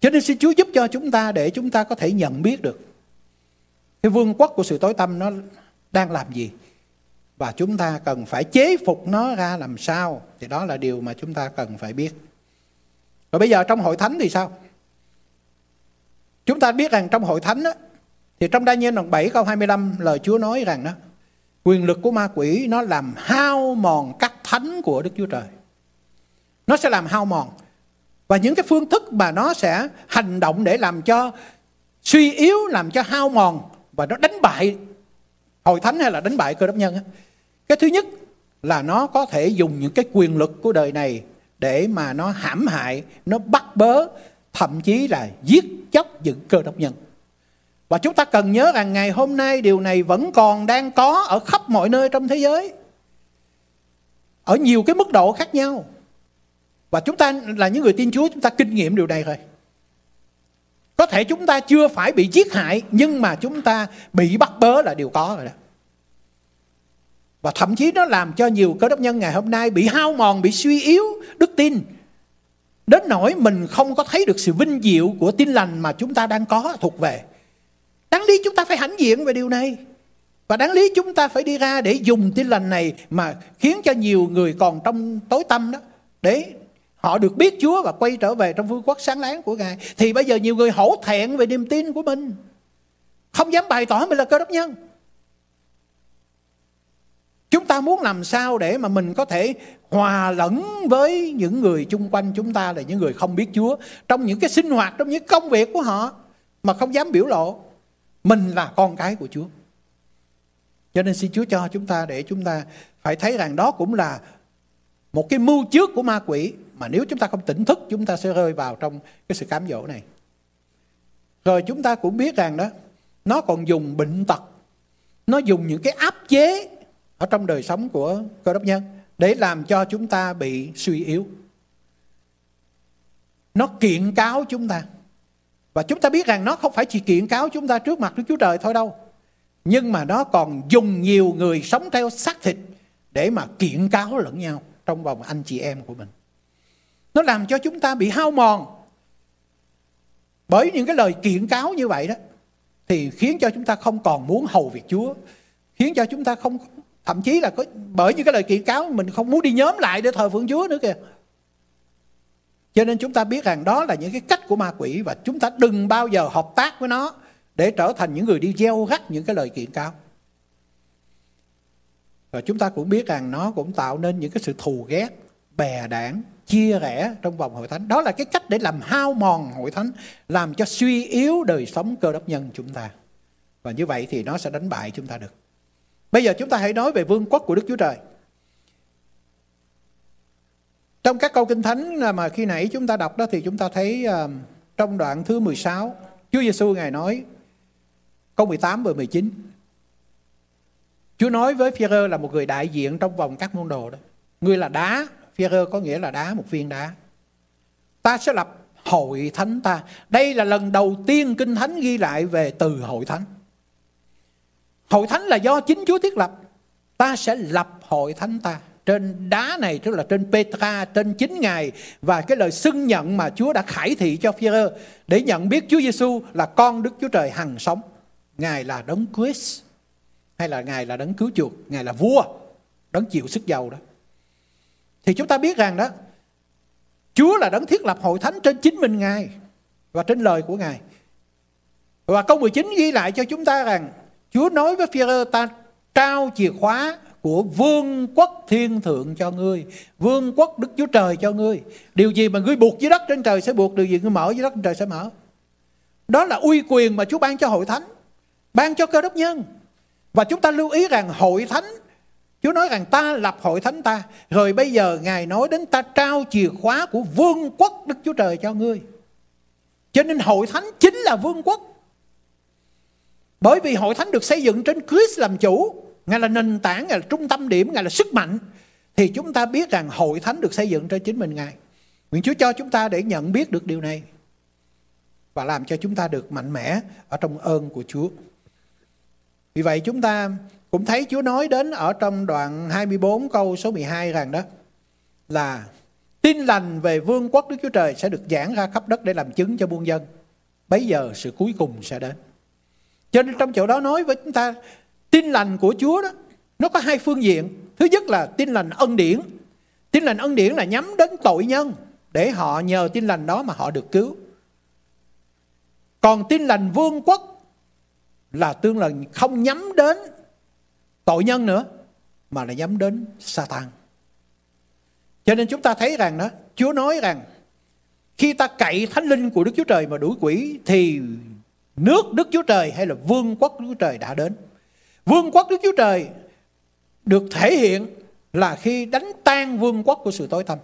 cho nên xin Chúa giúp cho chúng ta để chúng ta có thể nhận biết được cái vương quốc của sự tối tâm nó đang làm gì. Và chúng ta cần phải chế phục nó ra làm sao. Thì đó là điều mà chúng ta cần phải biết. Rồi bây giờ trong hội thánh thì sao? Chúng ta biết rằng trong hội thánh đó, thì trong đa nhiên đoạn 7 câu 25 lời Chúa nói rằng đó quyền lực của ma quỷ nó làm hao mòn các thánh của Đức Chúa Trời. Nó sẽ làm hao mòn và những cái phương thức mà nó sẽ hành động để làm cho suy yếu làm cho hao mòn và nó đánh bại hội thánh hay là đánh bại cơ đốc nhân cái thứ nhất là nó có thể dùng những cái quyền lực của đời này để mà nó hãm hại, nó bắt bớ, thậm chí là giết chóc những cơ đốc nhân. Và chúng ta cần nhớ rằng ngày hôm nay điều này vẫn còn đang có ở khắp mọi nơi trong thế giới. Ở nhiều cái mức độ khác nhau. Và chúng ta là những người tin Chúa chúng ta kinh nghiệm điều này rồi. Có thể chúng ta chưa phải bị giết hại nhưng mà chúng ta bị bắt bớ là điều có rồi đó. Và thậm chí nó làm cho nhiều cơ đốc nhân ngày hôm nay bị hao mòn, bị suy yếu đức tin. Đến nỗi mình không có thấy được sự vinh diệu của tin lành mà chúng ta đang có thuộc về. Đáng lý chúng ta phải hãnh diện về điều này. Và đáng lý chúng ta phải đi ra để dùng tin lành này mà khiến cho nhiều người còn trong tối tâm đó. Để họ được biết Chúa và quay trở về trong vương quốc sáng láng của Ngài. Thì bây giờ nhiều người hổ thẹn về niềm tin của mình. Không dám bày tỏ mình là cơ đốc nhân. Chúng ta muốn làm sao để mà mình có thể hòa lẫn với những người chung quanh chúng ta là những người không biết Chúa trong những cái sinh hoạt, trong những công việc của họ mà không dám biểu lộ. Mình là con cái của Chúa. Cho nên xin Chúa cho chúng ta để chúng ta phải thấy rằng đó cũng là một cái mưu trước của ma quỷ mà nếu chúng ta không tỉnh thức chúng ta sẽ rơi vào trong cái sự cám dỗ này. Rồi chúng ta cũng biết rằng đó nó còn dùng bệnh tật, nó dùng những cái áp chế ở trong đời sống của cơ đốc nhân để làm cho chúng ta bị suy yếu. Nó kiện cáo chúng ta. Và chúng ta biết rằng nó không phải chỉ kiện cáo chúng ta trước mặt Đức Chúa Trời thôi đâu. Nhưng mà nó còn dùng nhiều người sống theo xác thịt để mà kiện cáo lẫn nhau trong vòng anh chị em của mình. Nó làm cho chúng ta bị hao mòn. Bởi những cái lời kiện cáo như vậy đó thì khiến cho chúng ta không còn muốn hầu việc Chúa, khiến cho chúng ta không thậm chí là có bởi những cái lời kiện cáo mình không muốn đi nhóm lại để thờ phượng Chúa nữa kìa. Cho nên chúng ta biết rằng đó là những cái cách của ma quỷ và chúng ta đừng bao giờ hợp tác với nó để trở thành những người đi gieo rắc những cái lời kiện cáo. Và chúng ta cũng biết rằng nó cũng tạo nên những cái sự thù ghét, bè đảng, chia rẽ trong vòng hội thánh. Đó là cái cách để làm hao mòn hội thánh, làm cho suy yếu đời sống cơ đốc nhân chúng ta. Và như vậy thì nó sẽ đánh bại chúng ta được. Bây giờ chúng ta hãy nói về vương quốc của Đức Chúa Trời. Trong các câu kinh thánh mà khi nãy chúng ta đọc đó thì chúng ta thấy uh, trong đoạn thứ 16, Chúa Giêsu ngài nói câu 18 và 19. Chúa nói với phi là một người đại diện trong vòng các môn đồ đó. Ngươi là đá, phi có nghĩa là đá, một viên đá. Ta sẽ lập hội thánh ta. Đây là lần đầu tiên kinh thánh ghi lại về từ hội thánh. Hội thánh là do chính Chúa thiết lập. Ta sẽ lập hội thánh ta. Trên đá này tức là trên Petra, trên chính Ngài và cái lời xưng nhận mà Chúa đã khải thị cho phi để nhận biết Chúa Giêsu là con Đức Chúa Trời hằng sống. Ngài là đấng Christ hay là Ngài là đấng cứu chuộc, Ngài là vua, đấng chịu sức giàu đó. Thì chúng ta biết rằng đó, Chúa là đấng thiết lập hội thánh trên chính mình Ngài và trên lời của Ngài. Và câu 19 ghi lại cho chúng ta rằng Chúa nói với phi ta trao chìa khóa của vương quốc thiên thượng cho ngươi vương quốc đức chúa trời cho ngươi. Điều gì mà ngươi buộc dưới đất trên trời sẽ buộc điều gì ngươi mở dưới đất trên trời sẽ mở. Đó là uy quyền mà chúa ban cho hội thánh ban cho cơ đốc nhân. Và chúng ta lưu ý rằng hội thánh Chúa nói rằng ta lập hội thánh ta Rồi bây giờ Ngài nói đến ta trao chìa khóa của vương quốc Đức Chúa Trời cho ngươi Cho nên hội thánh chính là vương quốc bởi vì hội thánh được xây dựng trên Christ làm chủ, Ngài là nền tảng, Ngài là trung tâm điểm, Ngài là sức mạnh. Thì chúng ta biết rằng hội thánh được xây dựng trên chính mình Ngài. Nguyện Chúa cho chúng ta để nhận biết được điều này. Và làm cho chúng ta được mạnh mẽ ở trong ơn của Chúa. Vì vậy chúng ta cũng thấy Chúa nói đến ở trong đoạn 24 câu số 12 rằng đó, là tin lành về vương quốc Đức Chúa Trời sẽ được giảng ra khắp đất để làm chứng cho muôn dân. Bây giờ sự cuối cùng sẽ đến. Cho nên trong chỗ đó nói với chúng ta, tin lành của Chúa đó, nó có hai phương diện. Thứ nhất là tin lành ân điển. Tin lành ân điển là nhắm đến tội nhân để họ nhờ tin lành đó mà họ được cứu. Còn tin lành vương quốc là tương là không nhắm đến tội nhân nữa mà là nhắm đến Satan. Cho nên chúng ta thấy rằng đó, Chúa nói rằng khi ta cậy thánh linh của Đức Chúa Trời mà đuổi quỷ thì Nước Đức Chúa Trời hay là vương quốc Đức Chúa Trời đã đến. Vương quốc Đức Chúa Trời được thể hiện là khi đánh tan vương quốc của sự tối tăm.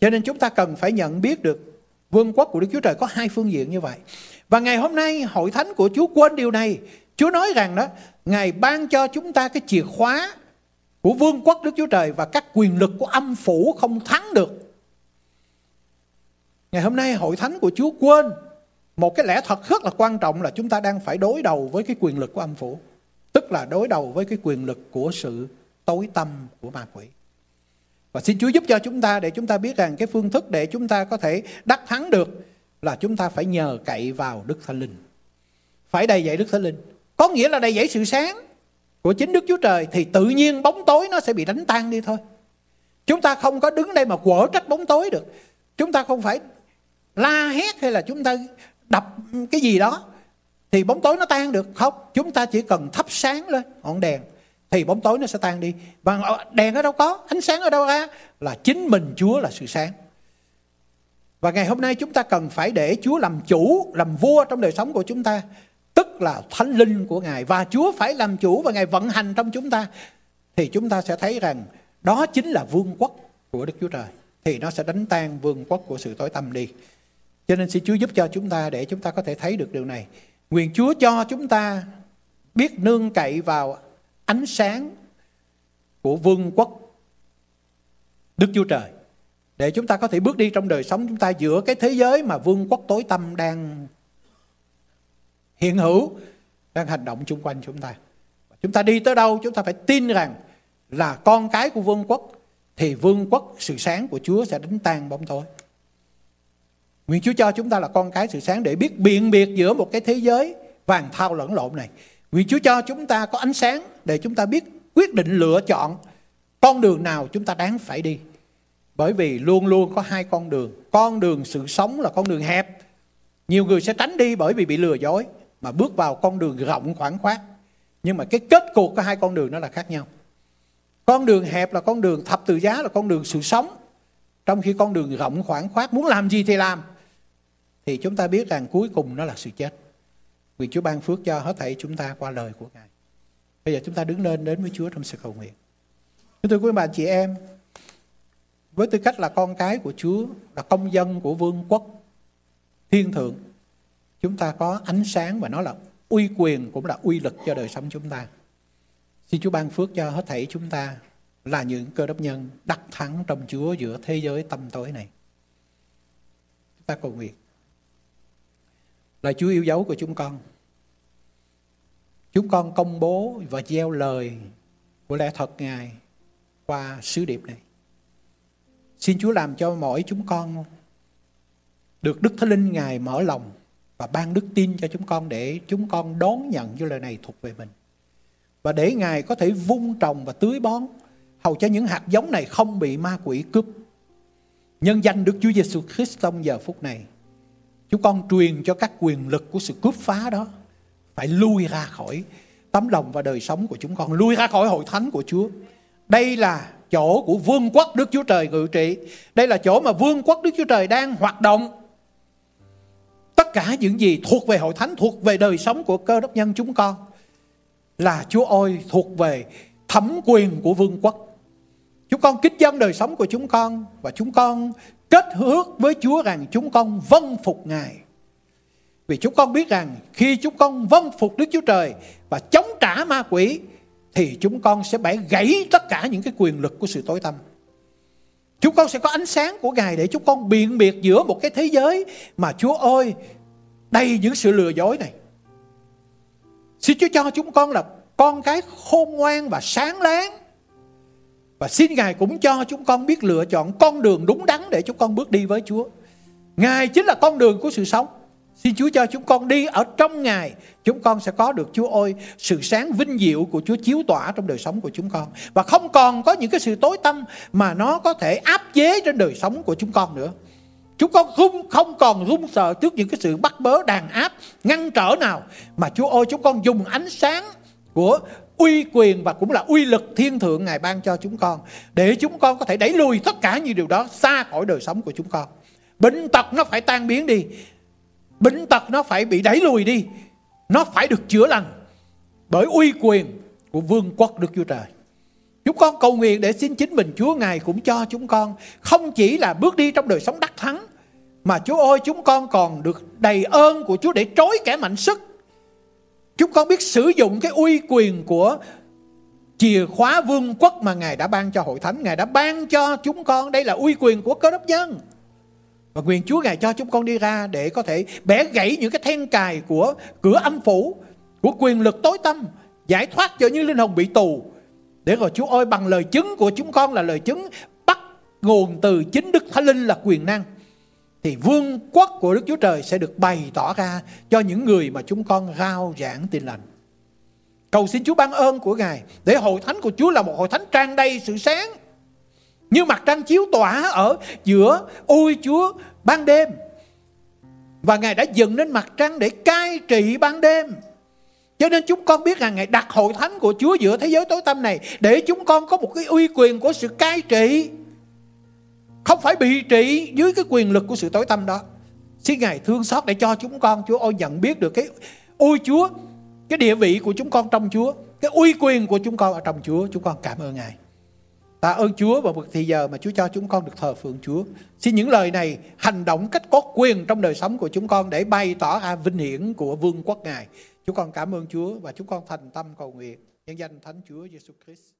Cho nên chúng ta cần phải nhận biết được Vương quốc của Đức Chúa Trời có hai phương diện như vậy. Và ngày hôm nay hội thánh của Chúa quên điều này. Chúa nói rằng đó, Ngài ban cho chúng ta cái chìa khóa của vương quốc Đức Chúa Trời và các quyền lực của âm phủ không thắng được. Ngày hôm nay hội thánh của Chúa quên một cái lẽ thật rất là quan trọng là chúng ta đang phải đối đầu với cái quyền lực của âm phủ. Tức là đối đầu với cái quyền lực của sự tối tâm của ma quỷ. Và xin Chúa giúp cho chúng ta để chúng ta biết rằng cái phương thức để chúng ta có thể đắc thắng được là chúng ta phải nhờ cậy vào Đức Thánh Linh. Phải đầy dạy Đức Thánh Linh. Có nghĩa là đầy dạy sự sáng của chính Đức Chúa Trời thì tự nhiên bóng tối nó sẽ bị đánh tan đi thôi. Chúng ta không có đứng đây mà quở trách bóng tối được. Chúng ta không phải la hét hay là chúng ta đập cái gì đó thì bóng tối nó tan được không? Chúng ta chỉ cần thắp sáng lên ngọn đèn thì bóng tối nó sẽ tan đi. Và đèn ở đâu có, ánh sáng ở đâu ra là chính mình Chúa là sự sáng. Và ngày hôm nay chúng ta cần phải để Chúa làm chủ, làm vua trong đời sống của chúng ta. Tức là thánh linh của Ngài. Và Chúa phải làm chủ và Ngài vận hành trong chúng ta. Thì chúng ta sẽ thấy rằng đó chính là vương quốc của Đức Chúa Trời. Thì nó sẽ đánh tan vương quốc của sự tối tâm đi. Cho nên xin Chúa giúp cho chúng ta để chúng ta có thể thấy được điều này. Nguyện Chúa cho chúng ta biết nương cậy vào ánh sáng của vương quốc Đức Chúa Trời. Để chúng ta có thể bước đi trong đời sống, chúng ta giữa cái thế giới mà vương quốc tối tâm đang hiện hữu, đang hành động chung quanh chúng ta. Chúng ta đi tới đâu chúng ta phải tin rằng là con cái của vương quốc thì vương quốc sự sáng của Chúa sẽ đánh tan bóng tối. Nguyện Chúa cho chúng ta là con cái sự sáng để biết biện biệt giữa một cái thế giới vàng thao lẫn lộn này. Nguyện Chúa cho chúng ta có ánh sáng để chúng ta biết quyết định lựa chọn con đường nào chúng ta đáng phải đi. Bởi vì luôn luôn có hai con đường. Con đường sự sống là con đường hẹp. Nhiều người sẽ tránh đi bởi vì bị lừa dối mà bước vào con đường rộng khoảng khoát. Nhưng mà cái kết cục của hai con đường nó là khác nhau. Con đường hẹp là con đường thập tự giá là con đường sự sống. Trong khi con đường rộng khoảng khoát muốn làm gì thì làm. Thì chúng ta biết rằng cuối cùng nó là sự chết. vì Chúa ban phước cho hết thảy chúng ta qua lời của Ngài. Bây giờ chúng ta đứng lên đến với Chúa trong sự cầu nguyện. chúng tôi quý bà chị em, với tư cách là con cái của Chúa, là công dân của vương quốc thiên thượng, chúng ta có ánh sáng và nó là uy quyền cũng là uy lực cho đời sống chúng ta. Xin Chúa ban phước cho hết thảy chúng ta là những cơ đốc nhân đắc thắng trong Chúa giữa thế giới tâm tối này. Chúng ta cầu nguyện. Là Chúa yêu dấu của chúng con. Chúng con công bố và gieo lời của lẽ thật Ngài qua sứ điệp này. Xin Chúa làm cho mỗi chúng con được Đức Thánh Linh Ngài mở lòng và ban đức tin cho chúng con để chúng con đón nhận cho lời này thuộc về mình. Và để Ngài có thể vung trồng và tưới bón hầu cho những hạt giống này không bị ma quỷ cướp. Nhân danh Đức Chúa Giêsu Christ trong giờ phút này, chúng con truyền cho các quyền lực của sự cướp phá đó phải lui ra khỏi tấm lòng và đời sống của chúng con, lui ra khỏi hội thánh của Chúa. Đây là chỗ của vương quốc Đức Chúa Trời ngự trị. Đây là chỗ mà vương quốc Đức Chúa Trời đang hoạt động. Cả những gì thuộc về hội thánh, thuộc về đời sống của cơ đốc nhân chúng con là Chúa ơi thuộc về thẩm quyền của vương quốc. Chúng con kích dân đời sống của chúng con và chúng con kết hứa với Chúa rằng chúng con vâng phục Ngài. Vì chúng con biết rằng khi chúng con vâng phục Đức Chúa Trời và chống trả ma quỷ thì chúng con sẽ bẻ gãy tất cả những cái quyền lực của sự tối tăm. Chúng con sẽ có ánh sáng của Ngài để chúng con biện biệt giữa một cái thế giới mà Chúa ơi đầy những sự lừa dối này. Xin Chúa cho chúng con là con cái khôn ngoan và sáng láng. Và xin Ngài cũng cho chúng con biết lựa chọn con đường đúng đắn để chúng con bước đi với Chúa. Ngài chính là con đường của sự sống. Xin Chúa cho chúng con đi ở trong Ngài, Chúng con sẽ có được Chúa ơi, Sự sáng vinh diệu của Chúa chiếu tỏa trong đời sống của chúng con Và không còn có những cái sự tối tâm Mà nó có thể áp chế trên đời sống của chúng con nữa Chúng con không, không còn run sợ trước những cái sự bắt bớ đàn áp Ngăn trở nào Mà Chúa ơi chúng con dùng ánh sáng của uy quyền và cũng là uy lực thiên thượng Ngài ban cho chúng con Để chúng con có thể đẩy lùi tất cả những điều đó xa khỏi đời sống của chúng con Bệnh tật nó phải tan biến đi Bệnh tật nó phải bị đẩy lùi đi. Nó phải được chữa lành bởi uy quyền của vương quốc Đức Chúa Trời. Chúng con cầu nguyện để xin chính mình Chúa Ngài cũng cho chúng con không chỉ là bước đi trong đời sống đắc thắng mà Chúa ơi chúng con còn được đầy ơn của Chúa để trối kẻ mạnh sức. Chúng con biết sử dụng cái uy quyền của chìa khóa vương quốc mà Ngài đã ban cho hội thánh. Ngài đã ban cho chúng con. Đây là uy quyền của cơ đốc nhân. Và quyền Chúa Ngài cho chúng con đi ra để có thể bẻ gãy những cái then cài của cửa âm phủ, của quyền lực tối tâm, giải thoát cho những linh hồn bị tù. Để rồi Chúa ơi, bằng lời chứng của chúng con là lời chứng bắt nguồn từ chính Đức Thánh Linh là quyền năng. Thì vương quốc của Đức Chúa Trời sẽ được bày tỏ ra cho những người mà chúng con rao giảng tin lành. Cầu xin Chúa ban ơn của Ngài để hội thánh của Chúa là một hội thánh trang đầy sự sáng. Như mặt trăng chiếu tỏa ở giữa ôi Chúa ban đêm. Và Ngài đã dựng nên mặt trăng để cai trị ban đêm. Cho nên chúng con biết rằng Ngài đặt hội thánh của Chúa giữa thế giới tối tăm này để chúng con có một cái uy quyền của sự cai trị. Không phải bị trị dưới cái quyền lực của sự tối tăm đó. Xin Ngài thương xót để cho chúng con Chúa ôi nhận biết được cái ôi Chúa, cái địa vị của chúng con trong Chúa, cái uy quyền của chúng con ở trong Chúa. Chúng con cảm ơn Ngài. Tạ ơn Chúa vào một thì giờ mà Chúa cho chúng con được thờ phượng Chúa. Xin những lời này hành động cách có quyền trong đời sống của chúng con để bày tỏ vinh hiển của vương quốc Ngài. Chúng con cảm ơn Chúa và chúng con thành tâm cầu nguyện. Nhân danh Thánh Chúa Giêsu Christ.